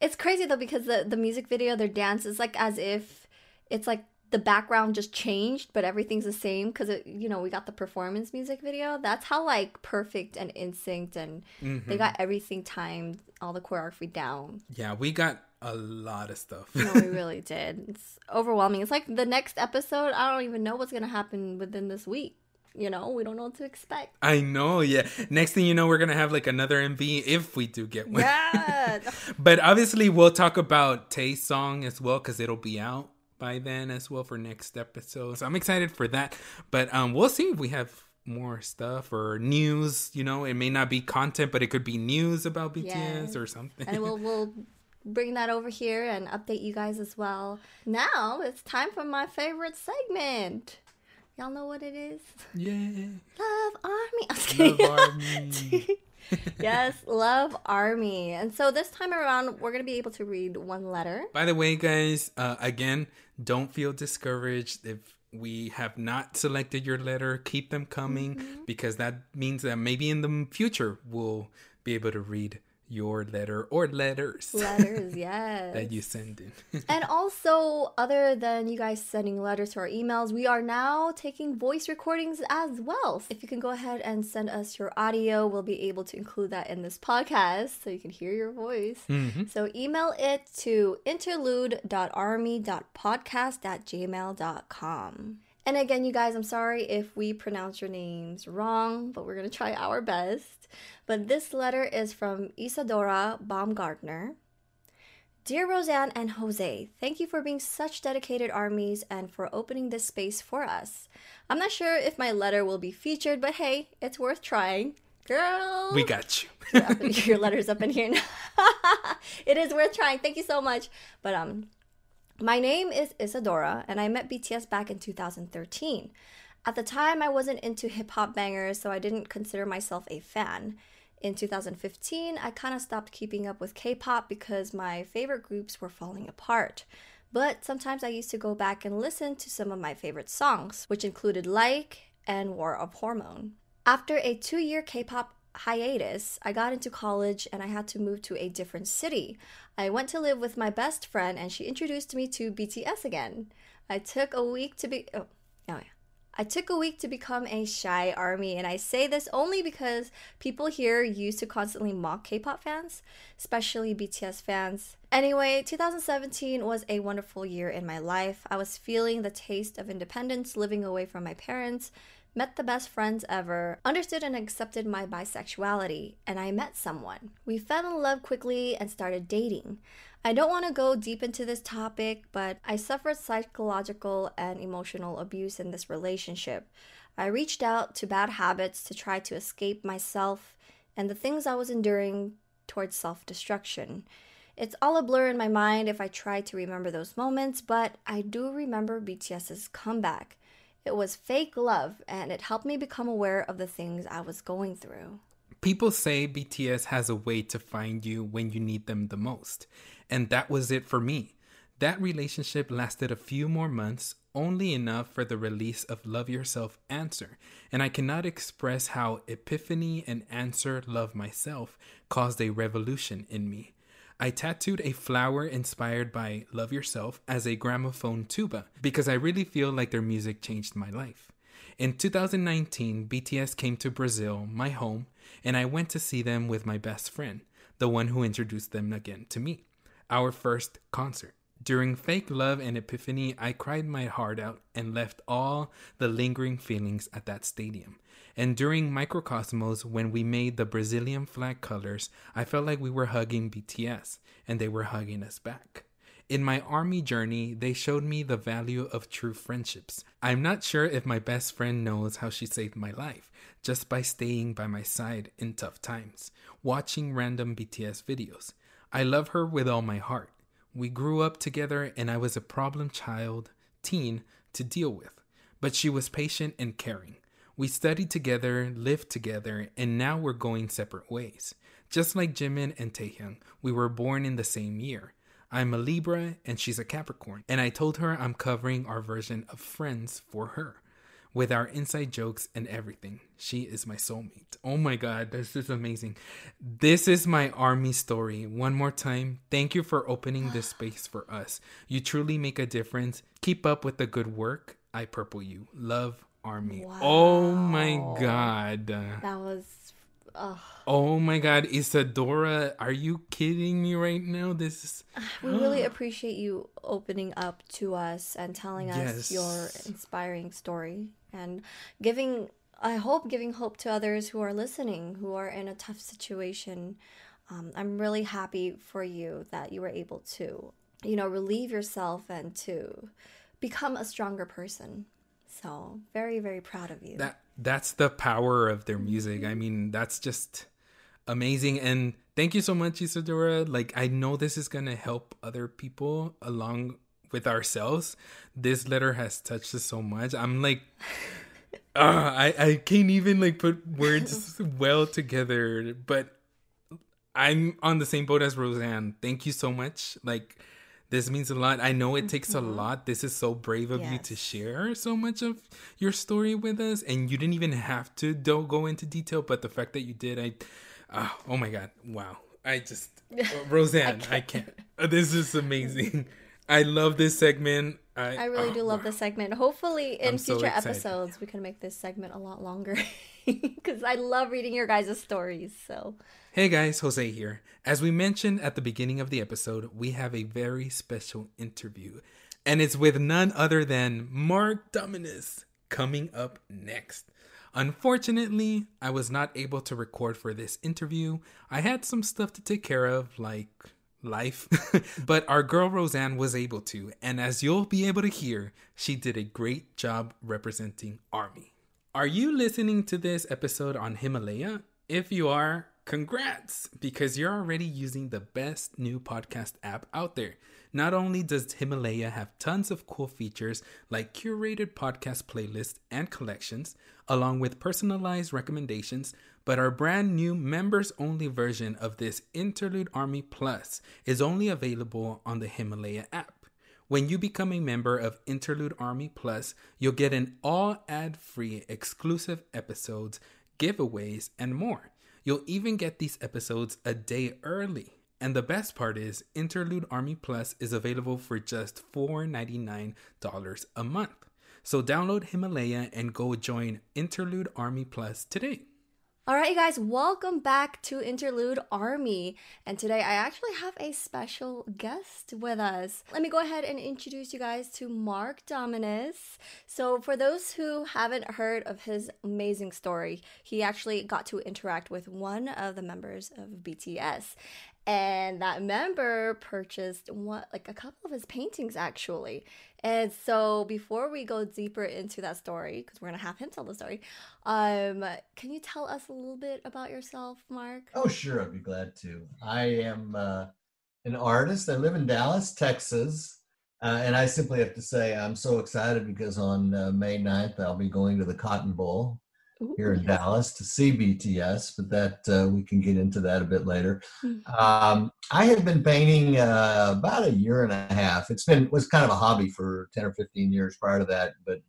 it's crazy though because the the music video, their dance is like as if it's like the background just changed, but everything's the same because you know we got the performance music video. That's how like perfect and in sync, and Mm-hmm. they got everything timed, all the choreography down. yeah, we got a lot of stuff. No, we *laughs* really did. It's overwhelming. It's like the next episode. I don't even know what's gonna happen within this week. You know, we don't know what to expect. I know, yeah. Next thing you know, we're gonna have like another MV if we do get one. Yeah. *laughs* But obviously, we'll talk about Tae's song as well because it'll be out by then as well for next episode. So I'm excited for that. But um, we'll see if we have more stuff or news. You know, it may not be content, but it could be news about BTS Yes. or something. and we'll we'll bring that over here and update you guys as well. Now it's time for my favorite segment. Y'all know what it is? yeah, Love Army. I'm. Love Army. *laughs* yes, Love Army. And so this time around, we're gonna be able to read one letter. By the way, guys, uh, again, don't feel discouraged if we have not selected your letter. Keep them coming Mm-hmm. because that means that maybe in the future we'll be able to read your letter or letters Letters, *laughs* yes. that you send in. *laughs* And also, other than you guys sending letters to our emails, we are now taking voice recordings as well. If you can go ahead and send us your audio, we'll be able to include that in this podcast so you can hear your voice. Mm-hmm. So email it to interlude.army.podcast at gmail.com. And again, you guys, I'm sorry if we pronounce your names wrong, but we're going to try our best. But this letter is from Isadora Baumgartner. Dear Rosan and Jose, thank you for being such dedicated armies and for opening this space for us. I'm not sure if my letter will be featured, but hey, it's worth trying. Girl, we got you. *laughs* your letter's up in here now. *laughs* it is worth trying. Thank you so much. But um, my name is Isadora, and I met BTS back in 2013. At the time, I wasn't into hip hop bangers, so I didn't consider myself a fan. In 2015, I kind of stopped keeping up with K pop because my favorite groups were falling apart. But sometimes I used to go back and listen to some of my favorite songs, which included Like and War of Hormone. After a two year K pop hiatus, I got into college and I had to move to a different city. I went to live with my best friend and she introduced me to BTS again. I took a week to be. Oh, oh yeah. I took a week to become a shy army, and I say this only because people here used to constantly mock K pop fans, especially BTS fans. Anyway, 2017 was a wonderful year in my life. I was feeling the taste of independence living away from my parents, met the best friends ever, understood and accepted my bisexuality, and I met someone. We fell in love quickly and started dating. I don't want to go deep into this topic, but I suffered psychological and emotional abuse in this relationship. I reached out to bad habits to try to escape myself and the things I was enduring towards self destruction. It's all a blur in my mind if I try to remember those moments, but I do remember BTS's comeback. It was fake love, and it helped me become aware of the things I was going through. People say BTS has a way to find you when you need them the most. And that was it for me. That relationship lasted a few more months, only enough for the release of Love Yourself Answer. And I cannot express how Epiphany and Answer Love Myself caused a revolution in me. I tattooed a flower inspired by Love Yourself as a gramophone tuba because I really feel like their music changed my life. In 2019, BTS came to Brazil, my home, and I went to see them with my best friend, the one who introduced them again to me our first concert. During Fake Love and Epiphany, I cried my heart out and left all the lingering feelings at that stadium. And during Mikrokosmos, when we made the Brazilian flag colors, I felt like we were hugging BTS and they were hugging us back. In my army journey, they showed me the value of true friendships. I'm not sure if my best friend knows how she saved my life just by staying by my side in tough times, watching random BTS videos. I love her with all my heart. We grew up together and I was a problem child, teen, to deal with. But she was patient and caring. We studied together, lived together, and now we're going separate ways. Just like Jimin and Taehyung, we were born in the same year. I'm a Libra and she's a Capricorn, and I told her I'm covering our version of Friends for her with our inside jokes and everything. She is my soulmate. Oh my God, this is amazing. This is my army story. One more time, thank you for opening this *sighs* space for us. You truly make a difference. Keep up with the good work. I purple you. Love, Army. Wow. Oh my God. That was. Oh. oh my God, Isadora, are you kidding me right now? This is. *sighs* We really *gasps* appreciate you opening up to us and telling yes. us your inspiring story and giving I hope giving hope to others who are listening who are in a tough situation. Um, I'm really happy for you that you were able to, you know, relieve yourself and to become a stronger person. So very, very proud of you. That that's the power of their music. I mean, that's just amazing. And thank you so much, Isadora. Like I know this is gonna help other people along with ourselves. This letter has touched us so much. I'm like, *laughs* uh, I I can't even like put words *laughs* well together. But I'm on the same boat as Rosan. Thank you so much. Like this means a lot. I know it takes mm-hmm. a lot. This is so brave of yes. you to share so much of your story with us, and you didn't even have to don't go into detail. But the fact that you did, I, uh, oh my god, wow! I just uh, *laughs* Rosan, I can't. I can't. This is amazing. I love this segment. I, I really oh, do love wow. this segment. Hopefully, in I'm future so episodes, we can make this segment a lot longer *laughs* because I love reading your guys' stories. So, hey guys, Jose here. As we mentioned at the beginning of the episode, we have a very special interview, and it's with none other than Marc Dominus coming up next. Unfortunately, I was not able to record for this interview. I had some stuff to take care of, like life. *laughs* but our girl Rosan was able to, and as you'll be able to hear, she did a great job representing Army. Are you listening to this episode on Himalaya? If you are, Congrats! Because you're already using the best new podcast app out there. Not only does Himalaya have tons of cool features like curated podcast playlists and collections, along with personalized recommendations, but our brand new members only version of this Interlude Army Plus is only available on the Himalaya app. When you become a member of Interlude Army Plus, you'll get an all ad free exclusive episodes, giveaways, and more. You'll even get these episodes a day early. And the best part is, Interlude Army Plus is available for just $4.99 a month. So download Himalaya and go join Interlude Army Plus today. All right, you guys, welcome back to Interlude Army. And today I actually have a special guest with us. Let me go ahead and introduce you guys to Marc Dominus. So, for those who haven't heard of his amazing story, he actually got to interact with one of the members of BTS and that member purchased one like a couple of his paintings actually. And so before we go deeper into that story because we're gonna have him tell the story um can you tell us a little bit about yourself Marc? Oh sure. I'd be glad to. I am uh, an artist. I live in dallas texas uh, and i simply have to say i'm so excited because on uh, may 9th i'll be going to the cotton bowl here in. Dallas to see BTS, but that uh, we can get into that a bit later. Mm-hmm. Um, I have been painting uh, about a year and a half. It's been was kind of a hobby for ten or fifteen years prior to that, but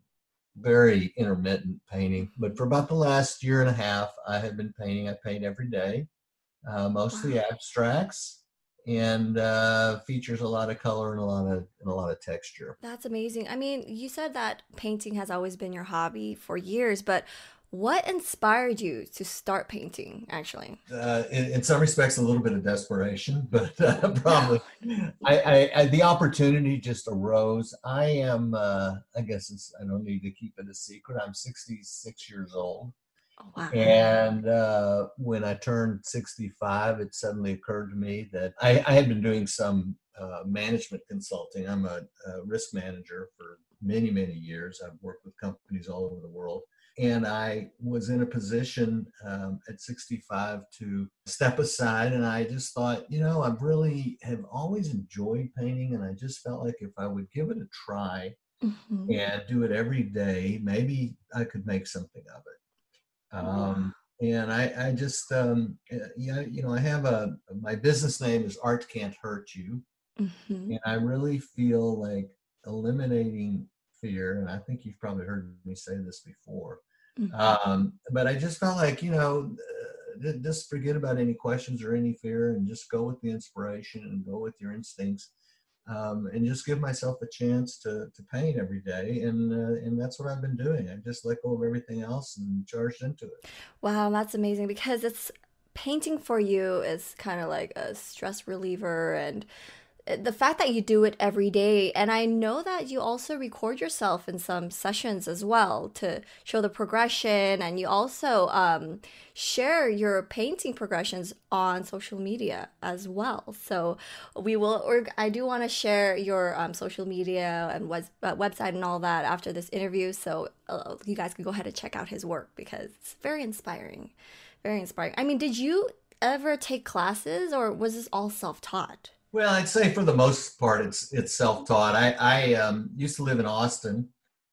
very intermittent painting. But for about the last year and a half, I have been painting. I paint every day, uh, mostly wow. abstracts and uh, features a lot of color and a lot of and a lot of texture. That's amazing. I mean, you said that painting has always been your hobby for years, but what inspired you to start painting, actually? Uh, in, in, some respects, a little bit of desperation, *laughs* but uh, *laughs* probably I, I, I, the opportunity just arose. I am, uh, I guess I don't need to keep it a secret. I'm 66 years old. Oh, wow. And uh, when I turned 65, it suddenly occurred to me that I, I had been doing some uh, management consulting. I'm a, a risk manager for many, many years. I've worked with companies all over the world and I was in a position um, at 65 to step aside. And I just thought, you know, I really have always enjoyed painting, and I just felt like if I would give it a try mm-hmm. and do it every day, maybe I could make something of it. Um, And I, I just, um, uh, yeah, you know, I have a my business name is Art Can't Hurt You, mm-hmm. and I really feel like eliminating fear, and I think you've probably heard me say this before, Mm-hmm. Um, but I just felt like, you know, uh, just forget about any questions or any fear and just go with the inspiration and go with your instincts. Um, and just give myself a chance to, to paint every day. And, uh, and that's what I've been doing. I just let go of everything else and charged into it. Wow, that's amazing because it's painting for you is kind of like a stress reliever and the fact that you do it every day and i know that you also record yourself in some sessions as well to show the progression and you also um, share your painting progressions on social media as well. So we will or i do want to share your um, social media and web, uh, website and all that after this interview so uh, you guys can go ahead and check out his work because it's very inspiring very inspiring. I mean did you ever take classes or was this all self-taught well, I'd say for the most part, it's it's self-taught. I I um, used to live in Austin,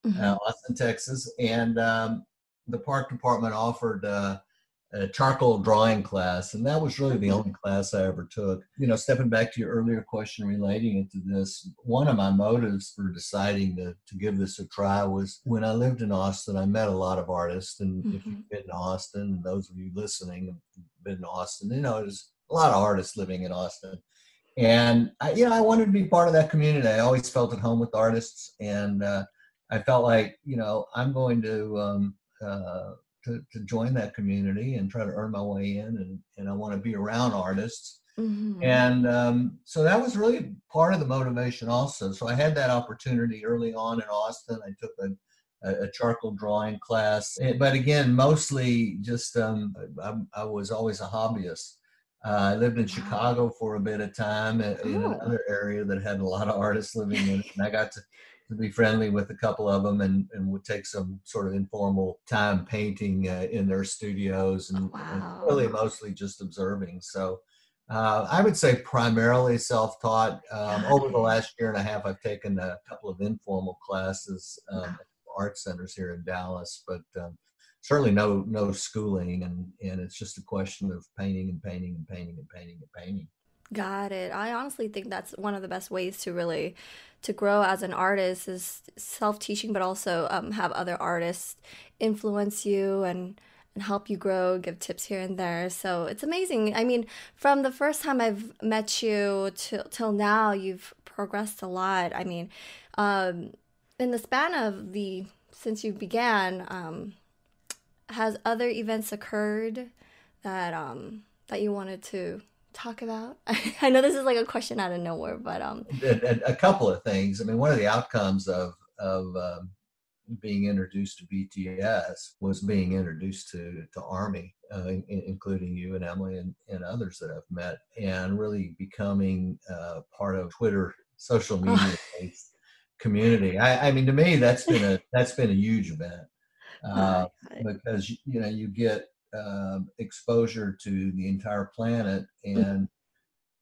mm-hmm. uh, Austin, Texas, and um, the park department offered uh, a charcoal drawing class, and that was really the only class I ever took. You know, stepping back to your earlier question relating it to this, one of my motives for deciding to to give this a try was when I lived in Austin. I met a lot of artists, and mm-hmm. if you've been to Austin, those of you listening have been to Austin, you know, there's a lot of artists living in Austin and I, you know i wanted to be part of that community. I always felt at home with artists and uh, i felt like you know i'm going to um, uh, to, to join that community and try to earn my way in and, and i want to be around artists. Mm-hmm. and um, so that was really part of the motivation also. So i had that opportunity early on in austin. I took a a, charcoal drawing class, but again, mostly just um, I, I was always a hobbyist. Uh, I lived in Chicago for a bit of time in, in another area that had a lot of artists living in it. And I got to *laughs* to be friendly with a couple of them and, and would take some sort of informal time painting uh, in their studios and, Wow. and really mostly just observing. So uh, I would say primarily self taught. Um, over the last year and a half, I've taken a couple of informal classes um, Wow. at art centers here in Dallas, but um, certainly no no schooling. And, and it's just a question of painting and painting and painting and painting and painting. Got it. I honestly think that's one of the best ways to really to grow as an artist is self-teaching, but also um, have other artists influence you and and help you grow, give tips here and there. So it's amazing. I mean, from the first time I've met you till till now, you've progressed a lot. I mean, um, in the span of the since you began, um, has other events occurred that um that you wanted to talk about? *laughs* I know this is like a question out of nowhere, but um a, a- couple of things. I mean, one of the outcomes of of um, being introduced to BTS was being introduced to to Army, uh, in, including you and Emily and, and others that I've met, and really becoming uh, part of Twitter social media community. I, I mean, to me, that's been a that's been a huge event uh, because you know you get um, exposure to the entire planet and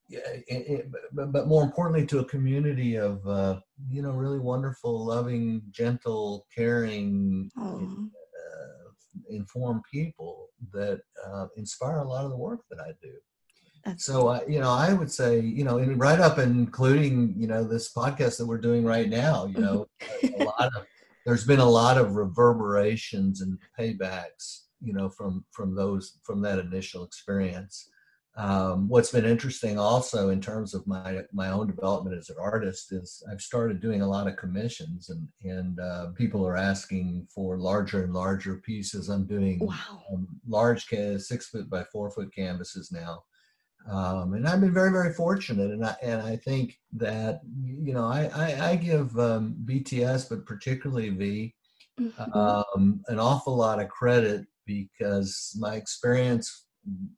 yeah, it, it, but, but more importantly to a community of uh, you know really wonderful loving gentle caring uh, informed people that uh, inspire a lot of the work that i do. That's so uh, you know i would say you know and right up including you know this podcast that we're doing right now you *laughs* know a lot of there's been a lot of reverberations and paybacks you know from from those from that initial experience um, what's been interesting also in terms of my my own development as an artist is I've started doing a lot of commissions and and uh, people are asking for larger and larger pieces. I'm doing wow. um, large six foot by four foot canvases now, um, and I've been very very fortunate. And I and I think that you know I I, I give um, BTS, but particularly V, Mhm. um, an awful lot of credit because my experience,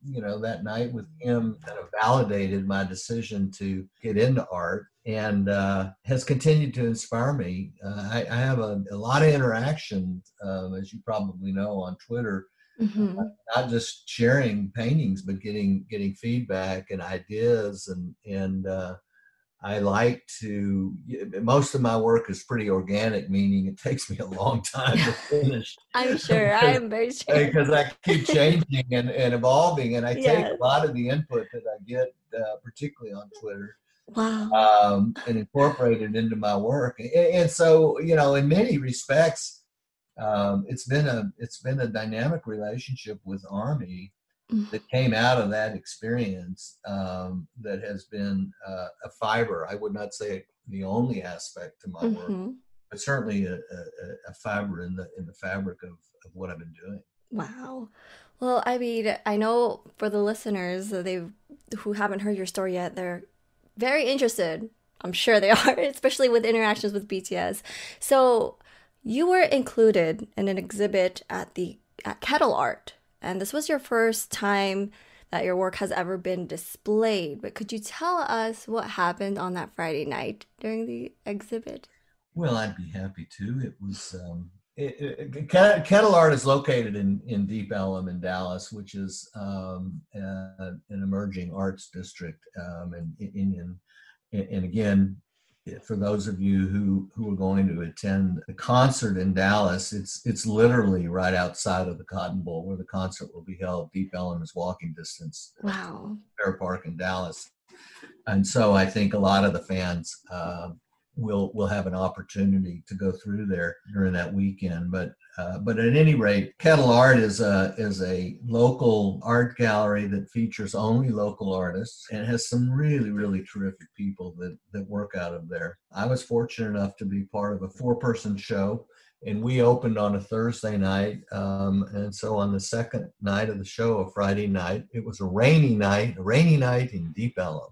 you know, that night with him kind of validated my decision to get into art and uh, has continued to inspire me. Uh, I, I have a, a lot of interaction, um, as you probably know, on Twitter Mhm. not just sharing paintings but getting getting feedback and ideas and and uh, I like to most of my work is pretty organic meaning it takes me a long time to *laughs* finish I'm sure. I am very sure. because I keep *laughs* changing and, and evolving and I take a lot of the input that I get uh, particularly on Twitter Wow. um, and incorporate it into my work. And, and so, you know, in many respects, um, it's been a it's been a dynamic relationship with Army Mm. that came out of that experience um, that has been uh, a fiber. I would not say the only aspect to my work, Mhm. but certainly a, a, a fiber in the in the fabric of, of what I've been doing. Wow. Well, I mean, I know for the listeners they who haven't heard your story yet, they're very interested. I'm sure they *laughs* are, especially with interactions with BTS. So, you were included in an exhibit at the at Kettle Art, and this was your first time that your work has ever been displayed. But could you tell us what happened on that Friday night during the exhibit? Well, I'd be happy to. It was um, it, it, Kettle Art is located in in Deep Ellum in Dallas, which is um, uh, an emerging arts district. Um, and in, in and again, for those of you who who are going to attend the concert in Dallas, it's it's literally right outside of the Cotton Bowl where the concert will be held. Deep Ellum is walking distance. Wow. Fair Park in Dallas. And so I think a lot of the fans uh, will we'll have an opportunity to go through there during that weekend. But uh, but at any rate, Kettle Art is a is a local art gallery that features only local artists and has some really really terrific people that that work out of there. I was fortunate enough to be part of a four person show and we opened on a Thursday night. Um, and so on the second night of the show, a Friday night, it was a rainy night, a rainy night in Deep Ellum.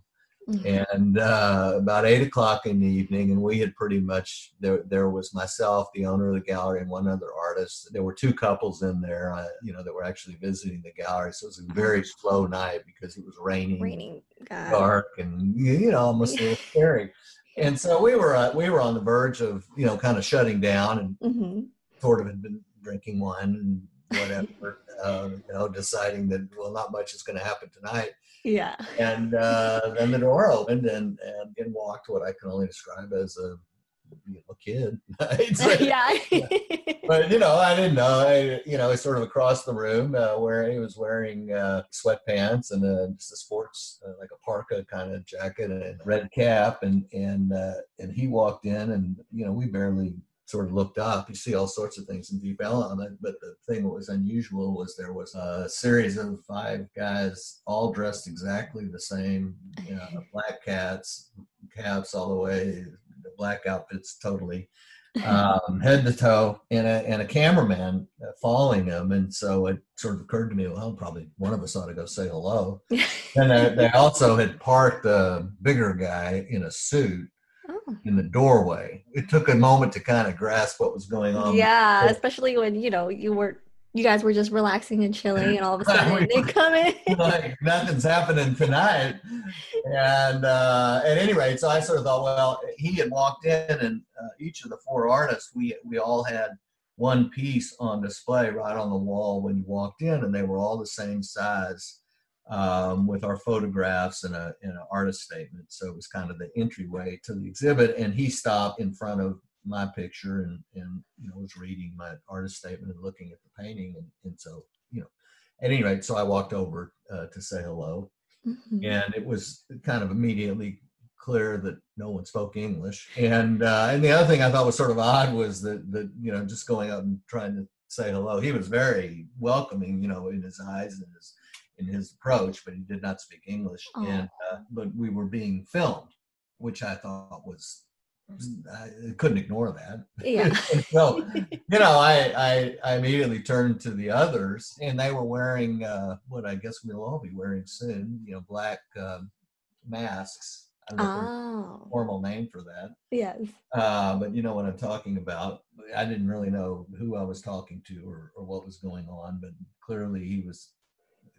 Mhm. And uh, about eight o'clock in the evening, and we had pretty much there. There was myself, the owner of the gallery, and one other artist. There were two couples in there, uh, you know, that were actually visiting the gallery. So it was a very slow night because it was raining, Raining. God. dark, and you know, almost a *laughs* little scary. and so we were uh, we were on the verge of you know kind of shutting down and hmm sort of had been drinking wine and whatever, *laughs* uh, you know, deciding that well, not much is going to happen tonight. Yeah. And uh, then the door opened, and and in walked what I can only describe as a you know, kid. *laughs* I'd say. *laughs* yeah. But you know, I didn't know. I, you know, I sort of across the room, uh, where he was wearing uh, sweatpants and a, just a sports, uh, like a parka kind of jacket and red cap, and and uh, and he walked in, and you know, we barely sort of looked up. You see all sorts of things in Deep Ellum, but the thing that was unusual was there was a series of five guys, all dressed exactly the same, you know, *laughs* black cats, caps all the way, the black outfits totally um, *laughs* head to toe, and a, and a cameraman following them. And so it sort of occurred to me, well, probably one of us ought to go say hello. *laughs* and they, they also had parked a bigger guy in a suit. In the doorway. It took a moment to kind of grasp what was going on. yeah, especially when you know you were you guys were just relaxing and chilling, and all of a *laughs* sudden they come in. like nothing's happening tonight. And uh, at any rate, so I sort of thought, well, he had walked in, and uh, each of the four artists, we we all had one piece on display right on the wall when you walked in, and they were all the same size. Um, with our photographs and a and an artist statement, so it was kind of the entryway to the exhibit. And he stopped in front of my picture and and you know was reading my artist statement and looking at the painting, and, and so you know at any rate, so I walked over uh, to say hello, Mhm. and it was kind of immediately clear that no one spoke English. And uh, and the other thing I thought was sort of odd was that that you know just going up and trying to say hello, he was very welcoming, you know, in his eyes and his in his approach, but he did not speak English. And uh, but we were being filmed, which I thought was I couldn't ignore that. Yeah. *laughs* so *laughs* you know, I, I I immediately turned to the others, and they were wearing uh, what I guess we'll all be wearing soon. You know, black um, masks. I don't know if there's a Oh, formal name for that, yes. uh, but you know what I'm talking about. I didn't really know who I was talking to or, or what was going on, but clearly he was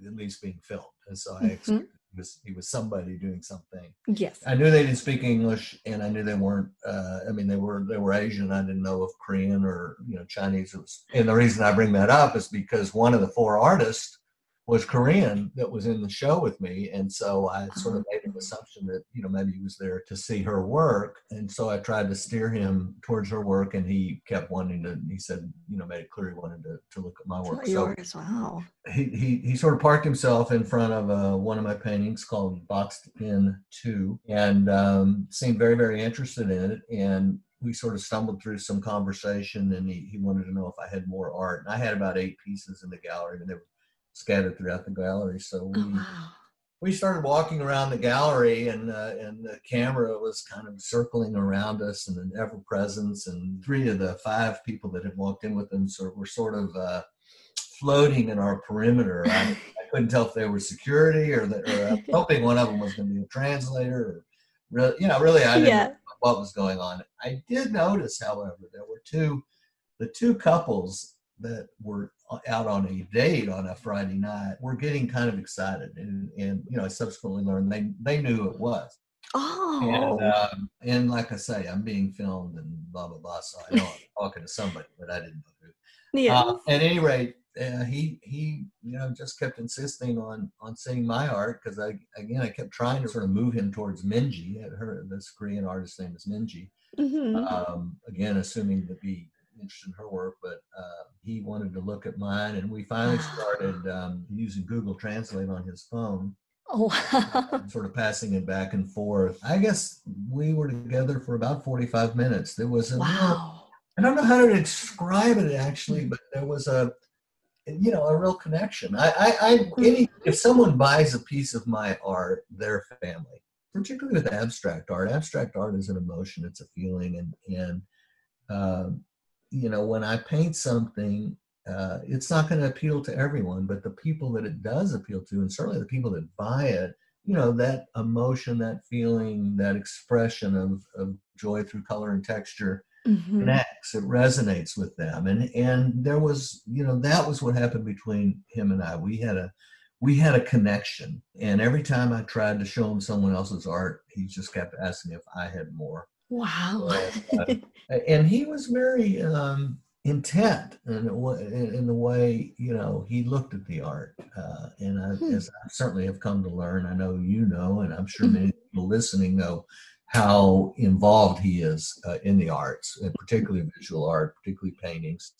at least being filmed, and so I Mhm. he was he was somebody doing something. Yes. I knew they didn't speak English, and I knew they weren't. Uh, I mean, they were they were Asian. I didn't know if Korean or you know Chinese. It was, and the reason I bring that up is because one of the four artists was Korean that was in the show with me, and so I sort of made an assumption that you know maybe he was there to see her work, and so I tried to steer him towards her work, and he kept wanting to. He said, you know, made it clear he wanted to to look at my work. So yours. Wow. he, he, he sort of parked himself in front of uh, one of my paintings called Boxed In 2 and um, seemed very, very interested in it. And we sort of stumbled through some conversation and he, he wanted to know if I had more art. And I had about eight pieces in the gallery and they were scattered throughout the gallery. So we, Oh, wow. we started walking around the gallery and uh, and the camera was kind of circling around us and an ever presence and three of the five people that had walked in with them sort were sort of uh, floating in our perimeter. I, I couldn't tell if they were security or that or I was hoping one of them was going to be a translator or really you know really I didn't Yeah. know what was going on. I did notice, however, there were two the two couples that were out on a date on a Friday night were getting kind of excited, and and you know I subsequently learned they they knew who it was, Oh. and um, and like I say, I'm being filmed and blah blah blah, so I know I'm *laughs* talking to somebody, but I didn't know who. Yeah. Uh, at any rate, uh, he he you know just kept insisting on on seeing my art because I again I kept trying to sort of move him towards Minji. Her this Korean artist name is Minji Mhm. um, again, assuming to be interested in her work, but uh, he wanted to look at mine, and we finally started um, using Google Translate on his phone, oh, wow. sort of passing it back and forth. I guess we were together for about 45 minutes. There was a wow. I don't know how to describe it actually, but there was a, you know, a real connection. I, I, I any, if someone buys a piece of my art, their family, particularly with abstract art. Abstract art is an emotion, it's a feeling, and and um, you know when I paint something, uh, it's not going to appeal to everyone, but the people that it does appeal to, and certainly the people that buy it, you know that emotion, that feeling, that expression of of joy through color and texture Mhm. connects it resonates with them and and there was you know that was what happened between him and i we had a we had a connection. And every time I tried to show him someone else's art, he just kept asking if I had more. Wow. and, uh, *laughs* and he was very um, intent in, in the way you know he looked at the art. Uh, and I, hmm. as I certainly have come to learn, I know you know, and I'm sure many mm-hmm. people listening know how involved he is uh, in the arts, and particularly visual art, particularly paintings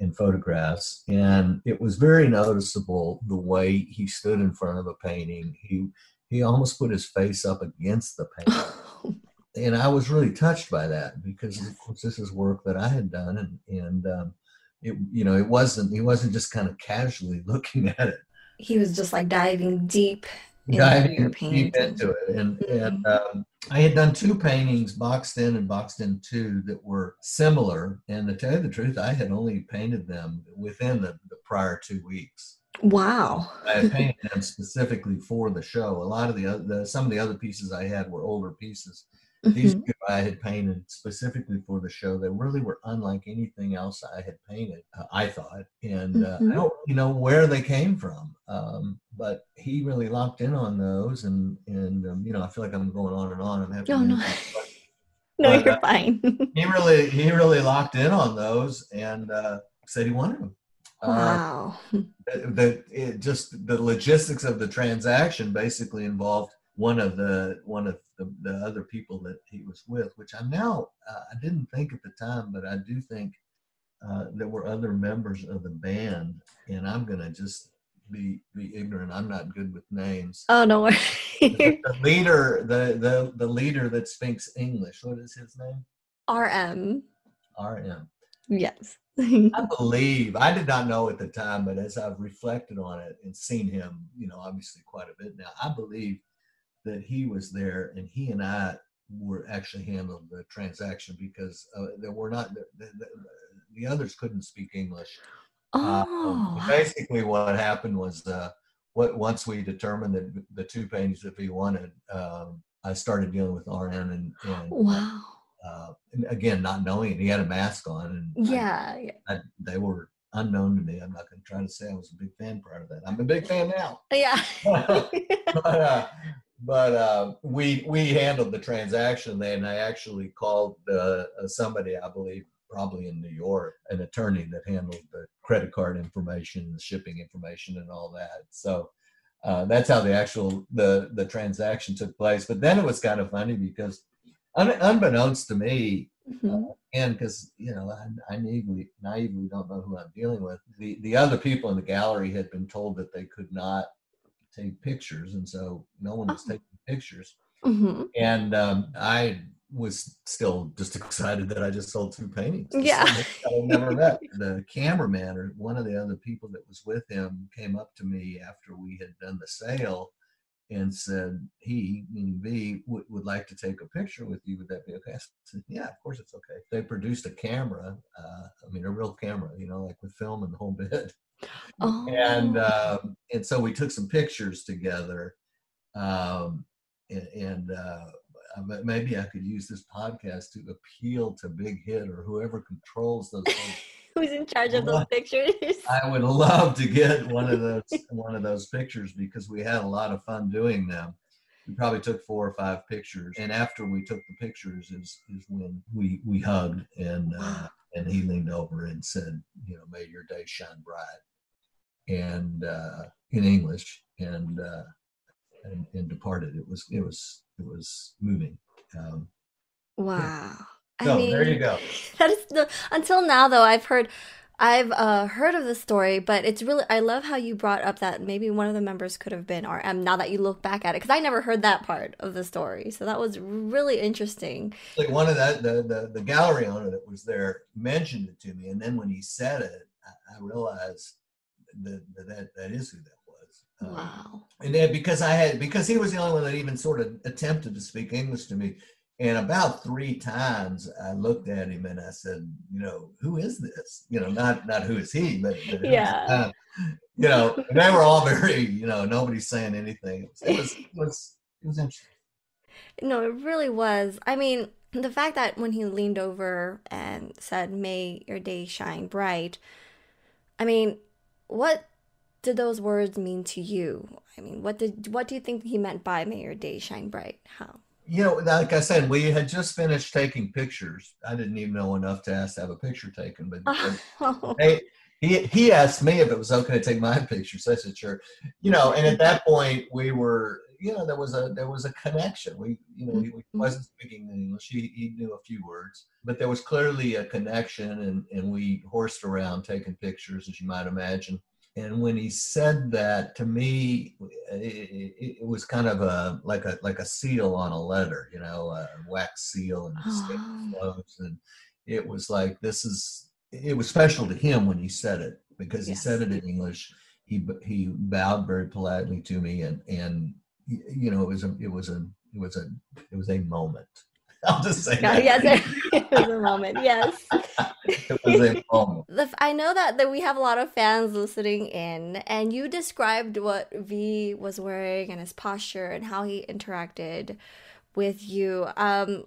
and photographs. And it was very noticeable the way he stood in front of a painting. He he almost put his face up against the painting. *laughs* and I was really touched by that because of course this is work that I had done and and um, it you know it wasn't he wasn't just kind of casually *laughs* looking at it. He was just like diving deep diving deep into it and mm-hmm. and um, I had done two paintings, boxed in and boxed in two, that were similar. And to tell you the truth, I had only painted them within the, the prior two weeks. Wow. I painted them specifically for the show. A lot of the, other, the some of the other pieces I had were older pieces. Mm-hmm. These two I had painted specifically for the show. They really were unlike anything else I had painted, uh, I thought. And uh, mm-hmm. I don't you know where they came from. Um, but he really locked in on those. And, and um, you know, I feel like I'm going on and on. I'm having oh, no. *laughs* no, you're uh, fine. *laughs* he really, he really locked in on those and uh, said he wanted them. Uh, wow. *laughs* the, it just the logistics of the transaction basically involved one of the one of the, the other people that he was with, which I now uh, I didn't think at the time, but I do think uh, there were other members of the band, and I'm gonna just be be ignorant. I'm not good with names. Oh no the, the leader, the the the leader that speaks English. What is his name? RM. RM. Yes. I believe I did not know at the time, but as I've reflected on it and seen him, you know, obviously quite a bit now, I believe that he was there and he and I were actually handled the transaction because uh, there were not the, the, the, others couldn't speak English. Uh, oh. Uh, basically, what happened was uh, what once we determined that the two paintings that we wanted, um, I started dealing with RM and, and wow. Uh, and again, not knowing it, he had a mask on, and yeah, I, yeah. I, they were unknown to me. I'm not going to try to say I was a big fan prior to that. I'm a big fan now. Yeah. *laughs* but, uh, but uh, we we handled the transaction then. I actually called uh, somebody, I believe, probably in New York, an attorney that handled the credit card information, the shipping information, and all that. So uh, that's how the actual the the transaction took place. But then it was kind of funny because, un, unbeknownst to me, mm-hmm. uh, and because you know I, I naively naively don't know who I'm dealing with. The the other people in the gallery had been told that they could not take pictures, and so no one was oh. taking pictures. Mm-hmm. And um, I was still just *laughs* excited that I just sold two paintings. Yeah, I never met *laughs* the cameraman or one of the other people that was with him came up to me after we had done the sale and said he, meaning V, would, would like to take a picture with you. Would that be okay? I said, yeah, of course it's okay. They produced a camera, uh, I mean, a real camera, you know, like with film and the whole bit. Oh. And uh, and so we took some pictures together, um, and, and uh, maybe I could use this podcast to appeal to Big Hit or whoever controls those. *laughs* Who's in charge of those pictures? I would love to get one of *laughs* those one of those pictures because we had a lot of fun doing them. We probably took four or five pictures, and after we took the pictures, is is when we we hugged and uh, and he leaned over and said, you know, may your day shine bright and uh, in English and, uh, and, and departed. It was it was it was moving. Um, wow. Yeah. I mean, there you go. *laughs* That is the, until now though I've heard I've uh, heard of the story, but it's really I love how you brought up that maybe one of the members could have been RM. Now that you look back at it, because I never heard that part of the story, so that was really interesting. Like one of that the, the the gallery owner that was there mentioned it to me, and then when he said it, I, I realized that that that is who that was. Um, wow. and then because I had because he was the only one that even sort of attempted to speak English to me. And about three times I looked at him and I said, you know, who is this? You know, not not who is he, but, but yeah. You know, they were all very, you know, nobody's saying anything. It was, it was, it was interesting. No, it really was. I mean, the fact that when he leaned over and said, "May your day shine bright," I mean, what did those words mean to you? I mean, what did what do you think he meant by "May your day shine bright"? How? You know, like I said, we had just finished taking pictures. I didn't even know enough to ask to have a picture taken, but *laughs* Oh. they, he he asked me if it was okay to take my *laughs* picture. So I said sure. You know, and at that point we were, you know, there was a there was a connection. We, you know, he, he mm-hmm. wasn't speaking English. He he knew a few words, but there was clearly a connection, and and we horsed around taking pictures, as you might imagine. And when he said that to me, it, it, it was kind of a like a like a seal on a letter, you know, a wax seal, and Oh. Ah. close, and it was like this is it was special to him when he said it because he said it in English. He he bowed very politely to me, and and you know it was a it was a it was a it was a moment. *laughs* I'll just say that. yes, *laughs* *laughs* it was a moment. Yes. it was a moment. I know that, that we have a lot of fans listening in, and you described what V was wearing and his posture and how he interacted with you. Um,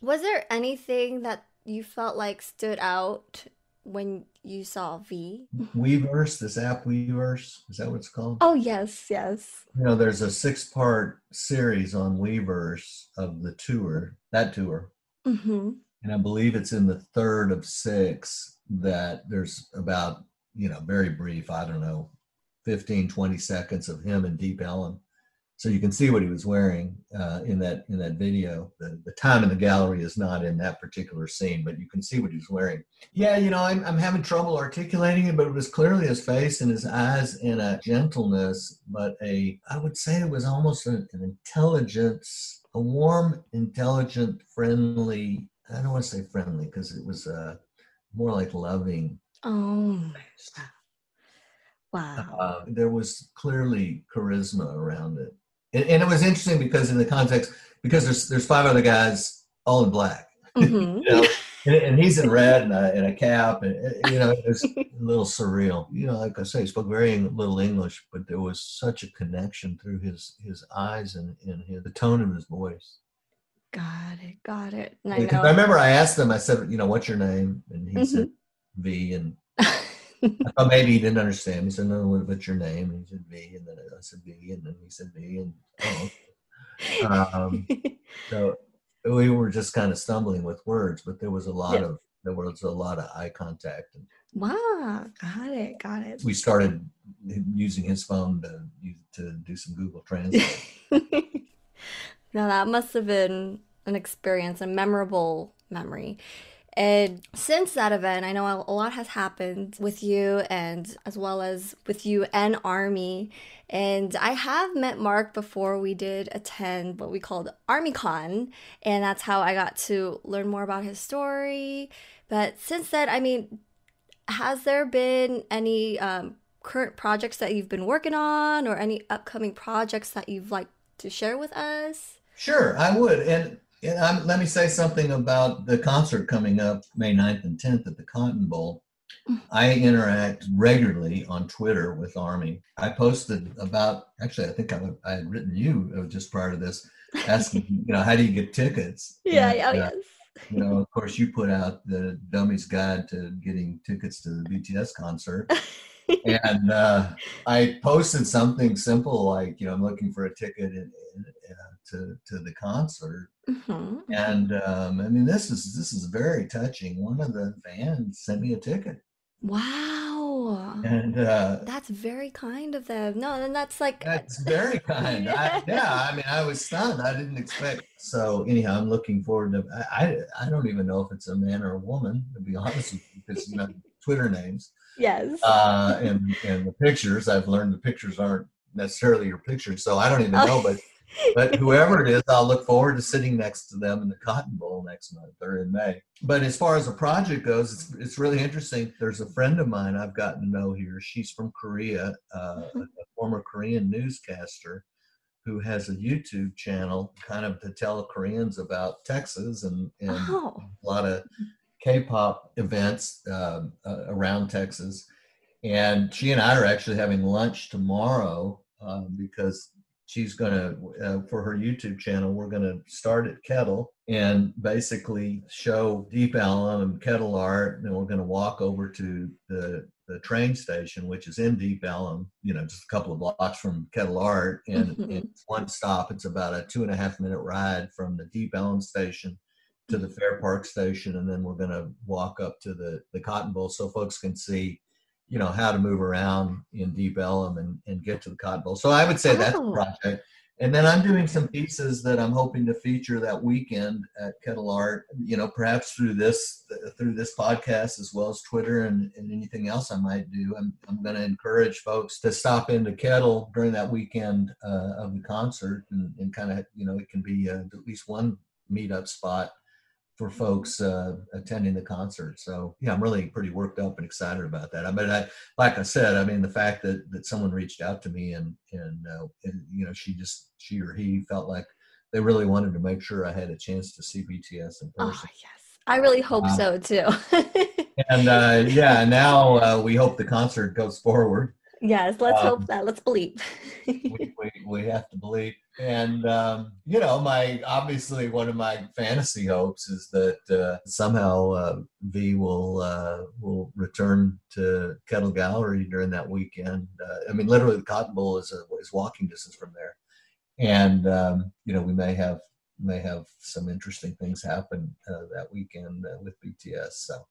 was there anything that you felt like stood out when you saw V? Weverse, this app Weverse, is that what it's called? Oh, yes, yes. You know, there's a six-part series on Weverse of the tour, that tour, Mm-hmm. and I believe it's in the third of six that there's about, you know, very brief, I don't know, 15, 20 seconds of him and Deep Ellum. So you can see what he was wearing uh, in that in that video. The, the time in the gallery is not in that particular scene, but you can see what he was wearing. Yeah, you know, I'm, I'm having trouble articulating it, but it was clearly his face and his eyes and a gentleness, but a, I would say it was almost an, an intelligence, a warm, intelligent, friendly, I don't want to say friendly because it was uh, more like loving. Oh, wow. Uh, there was clearly charisma around it. And, and it was interesting because in the context, because there's, there's five other guys all in black, hmm *laughs* you know, and, and he's in red and a, and a cap, and you know, it was *laughs* a little surreal. You know, like I say, he spoke very little English, but there was such a connection through his his eyes and, and his, the tone of his voice. Got it, got it. I. I remember I asked him, I said, you know, what's your name? And he said V, and *laughs* I thought maybe he didn't understand. He said, no, what, what's your name? And he said V, and then I said V, and then he said V, and oh, um, so we were just kind of stumbling with words, but there was a lot Yeah. of there was a lot of eye contact, and wow, got it, got it. we started using his phone to to do some Google Translate. *laughs* now that must have been an experience, a memorable memory. And since that event, I know a lot has happened with you and as well as with you and Army. And I have met Marc before we did attend what we called ArmyCon, and that's how I got to learn more about his story. But since then, I mean, has there been any um, current projects that you've been working on or any upcoming projects that you've like to share with us? Sure, I would. And, and I'm, let me say something about the concert coming up May 9th and 10th at the Cotton Bowl. I interact regularly on Twitter with Army. I posted about, actually, I think I, would- I had written you uh, just prior to this, asking, *laughs* you know, how do you get tickets? Yeah, And, yeah, uh, yes. you know, of course, you put out the Dummy's Guide to Getting Tickets to the BTS concert. *laughs* and uh, I posted something simple like, you know, I'm looking for a ticket in, in, uh, to to the concert. Mhm. And um, I mean, this is this is very touching. One of the fans sent me a ticket, Wow. and uh, That's very kind of them. No, and that's like that's very kind. I, yeah, I mean, I was stunned. I didn't expect. So anyhow, I'm looking forward to. I I, I don't even know if it's a man or a woman to be honest with you, because you know Twitter names. Yes. uh, and and the pictures. I've learned the pictures aren't necessarily your pictures, so I don't even know. But *laughs* but whoever it is, I'll look forward to sitting next to them in the Cotton Bowl next month or in May. But as far as the project goes, it's it's really interesting. There's a friend of mine I've gotten to know here. She's from Korea, uh, a, a former Korean newscaster who has a YouTube channel, kind of to tell Koreans about Texas and and oh. a lot of K-pop events uh, uh, around Texas, and she and I are actually having lunch tomorrow uh, because she's going to uh, for her youtube channel we're going to start at kettle and basically show deep ellum and kettle art and then we're going to walk over to the the train station which is in deep ellum you know just a couple of blocks from kettle art. And Mhm. it's one stop. It's about a two and a half minute ride from the deep ellum station to the fair park station and then we're going to walk up to the the cotton bowl so folks can see you know how to move around in deep ellum and, and get to the cotton bowl. So i would say that's Oh. the project. And then i'm doing some pieces that i'm hoping to feature that weekend at kettle art you know perhaps through this through this podcast as well as twitter and, and anything else i might do. I'm, I'm going to encourage folks to stop into kettle during that weekend uh, of the concert and, and kind of you know it can be uh, at least one meetup spot for folks uh, attending the concert. So yeah, I'm really pretty worked up and excited about that. I mean, I like I said, I mean the fact that that someone reached out to me and and, uh, and you know she just she or he felt like they really wanted to make sure I had a chance to see BTS in person. Oh, yes. I really hope Wow. so too. *laughs* And uh, yeah, now uh, we hope the concert goes forward. yes, let's Um, hope that. Let's believe. *laughs* we, we, we have to believe. And um, you know, my obviously one of my fantasy hopes is that uh, somehow uh, V will uh, will return to Kettle Gallery during that weekend. Uh, I mean, literally, the Cotton Bowl is a, is walking distance from there, and um, you know, we may have may have some interesting things happen uh, that weekend uh, with BTS. So.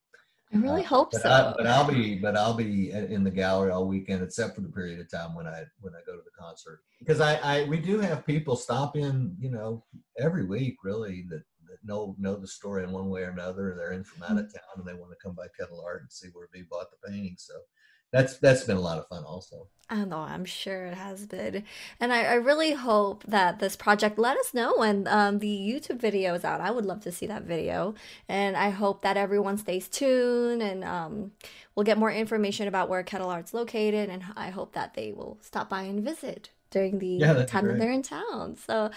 I really Uh, hope but so. I, but I'll be but I'll be in the gallery all weekend, except for the period of time when I when I go to the concert. Because I, I we do have people stop in, you know, every week really that, that know know the story in one way or another. They're in from out of town and they want to come by Kettle Art and see where we bought the painting. So that's that's been a lot of fun also. I know, I'm sure it has been. And I, I really hope that this project, let us know when um, the YouTube video is out. I would love to see that video. And I hope that everyone stays tuned and um, we'll get more information about where Kettle Art's located. And I hope that they will stop by and visit during the Yeah, time that they're in town. So,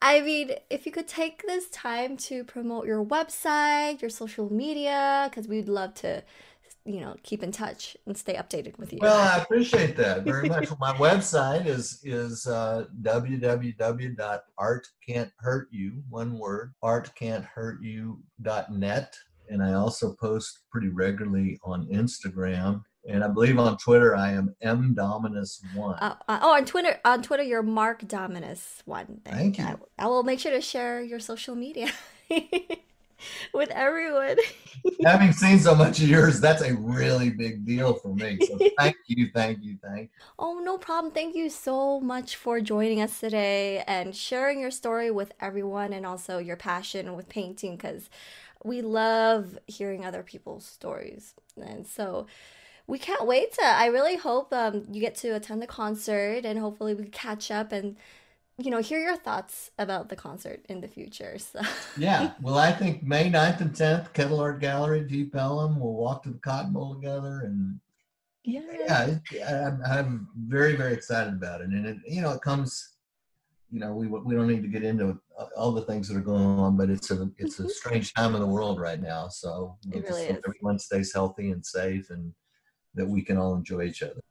I mean, if you could take this time to promote your website, your social media, because we'd love to, you know, keep in touch and stay updated with you. Well, I appreciate that very much. *laughs* My website is is uh, www.artcan'thurtyou, one word, artcan'thurtyou.net. And I also post pretty regularly on Instagram. And I believe on Twitter I am M Dominus one. Uh, uh, oh, on Twitter, on Twitter, you're Marc Dominus one. Thank you. I, I will make sure to share your social media *laughs* *laughs* with everyone. *laughs* Having seen so much of yours, that's a really big deal for me. So *laughs* thank you, thank you, thank you. Oh, no problem. Thank you so much for joining us today and sharing your story with everyone and also your passion with painting because we love hearing other people's stories. And so we can't wait to, I really hope um, you get to attend the concert and hopefully we catch up and, you know, hear your thoughts about the concert in the future. So, Yeah, *laughs* well, I think May 9th and 10th, Kettle Art Gallery, Deep Ellum. We'll walk to the Cotton Bowl together and yeah. yeah, it- I'm, I'm very, very excited about it. And it, you know, it comes, you know, we we don't need to get into all the things that are going on, but it's a it's a mm-hmm. strange time in the world right now. So we'll It really everyone stays healthy and safe, and that we can all enjoy each other.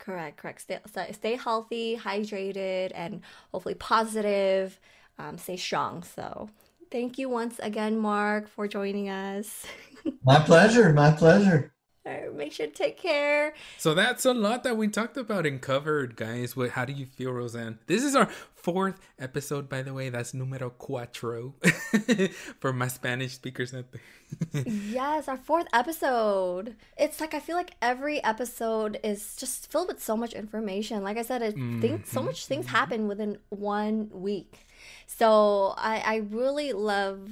Correct, correct. Stay, stay- healthy, hydrated, and hopefully positive. Um, stay strong. So, thank you once again, Marc, for joining us. *laughs* My pleasure. My pleasure. Right, make sure to take care. So that's a lot that we talked about and covered, guys. What? How do you feel, Rosan? This is our fourth episode, by the way. That's numero cuatro *laughs* for my Spanish speakers. *laughs* out there. yes, our fourth episode. It's like I feel like every episode is just filled with so much information. Like I said, it mm-hmm. think so much things mm-hmm. happen within one week. So I I really love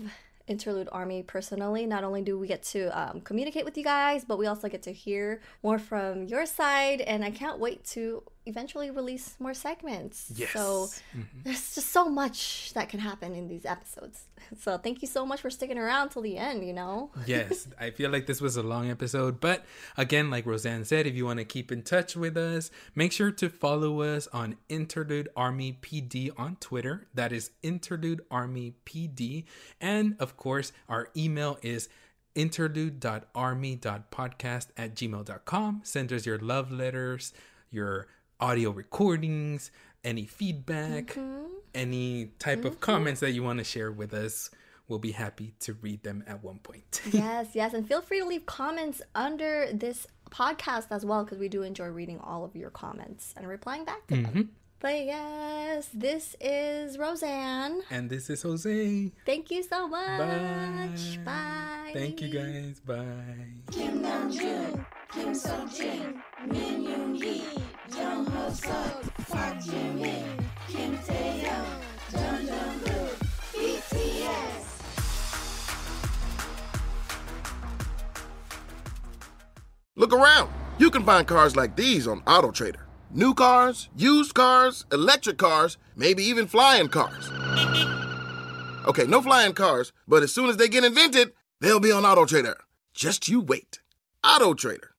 Interlude Army personally. Not only do we get to um, communicate with you guys, but we also get to hear more from your side, and I can't wait to eventually release more segments. Yes. So mm-hmm. there's just so much that can happen in these episodes. *laughs* So thank you so much for sticking around till the end. You know. *laughs* yes, I feel like this was a long episode, but again, like Rosan said, if you want to keep in touch with us, make sure to follow us on Interlude Army PD on Twitter. That is Interlude Army PD, and of course, our email is interlude.army.podcast at gmail.com. Send us your love letters, your audio recordings, any feedback, Mm-hmm. any type of comments that you want to share with us. We'll be happy to read them at one point. *laughs* yes, yes. And feel free to leave comments under this podcast as well, because we do enjoy reading all of your comments and replying back to Mm-hmm. them. But yes, this is Rosan. and this is Jose. Thank you so much. Bye. Thank you guys. Bye. Kim Seokjin, Min Yoon Ho Suk, Park Jimin, Kim Taehyung, Jeon Jungkook, BTS. Look around. You can find cars like these on AutoTrader. New cars, used cars, electric cars, maybe even flying cars. Okay, no flying cars, but as soon as they get invented, they'll be on AutoTrader. Just you wait. AutoTrader.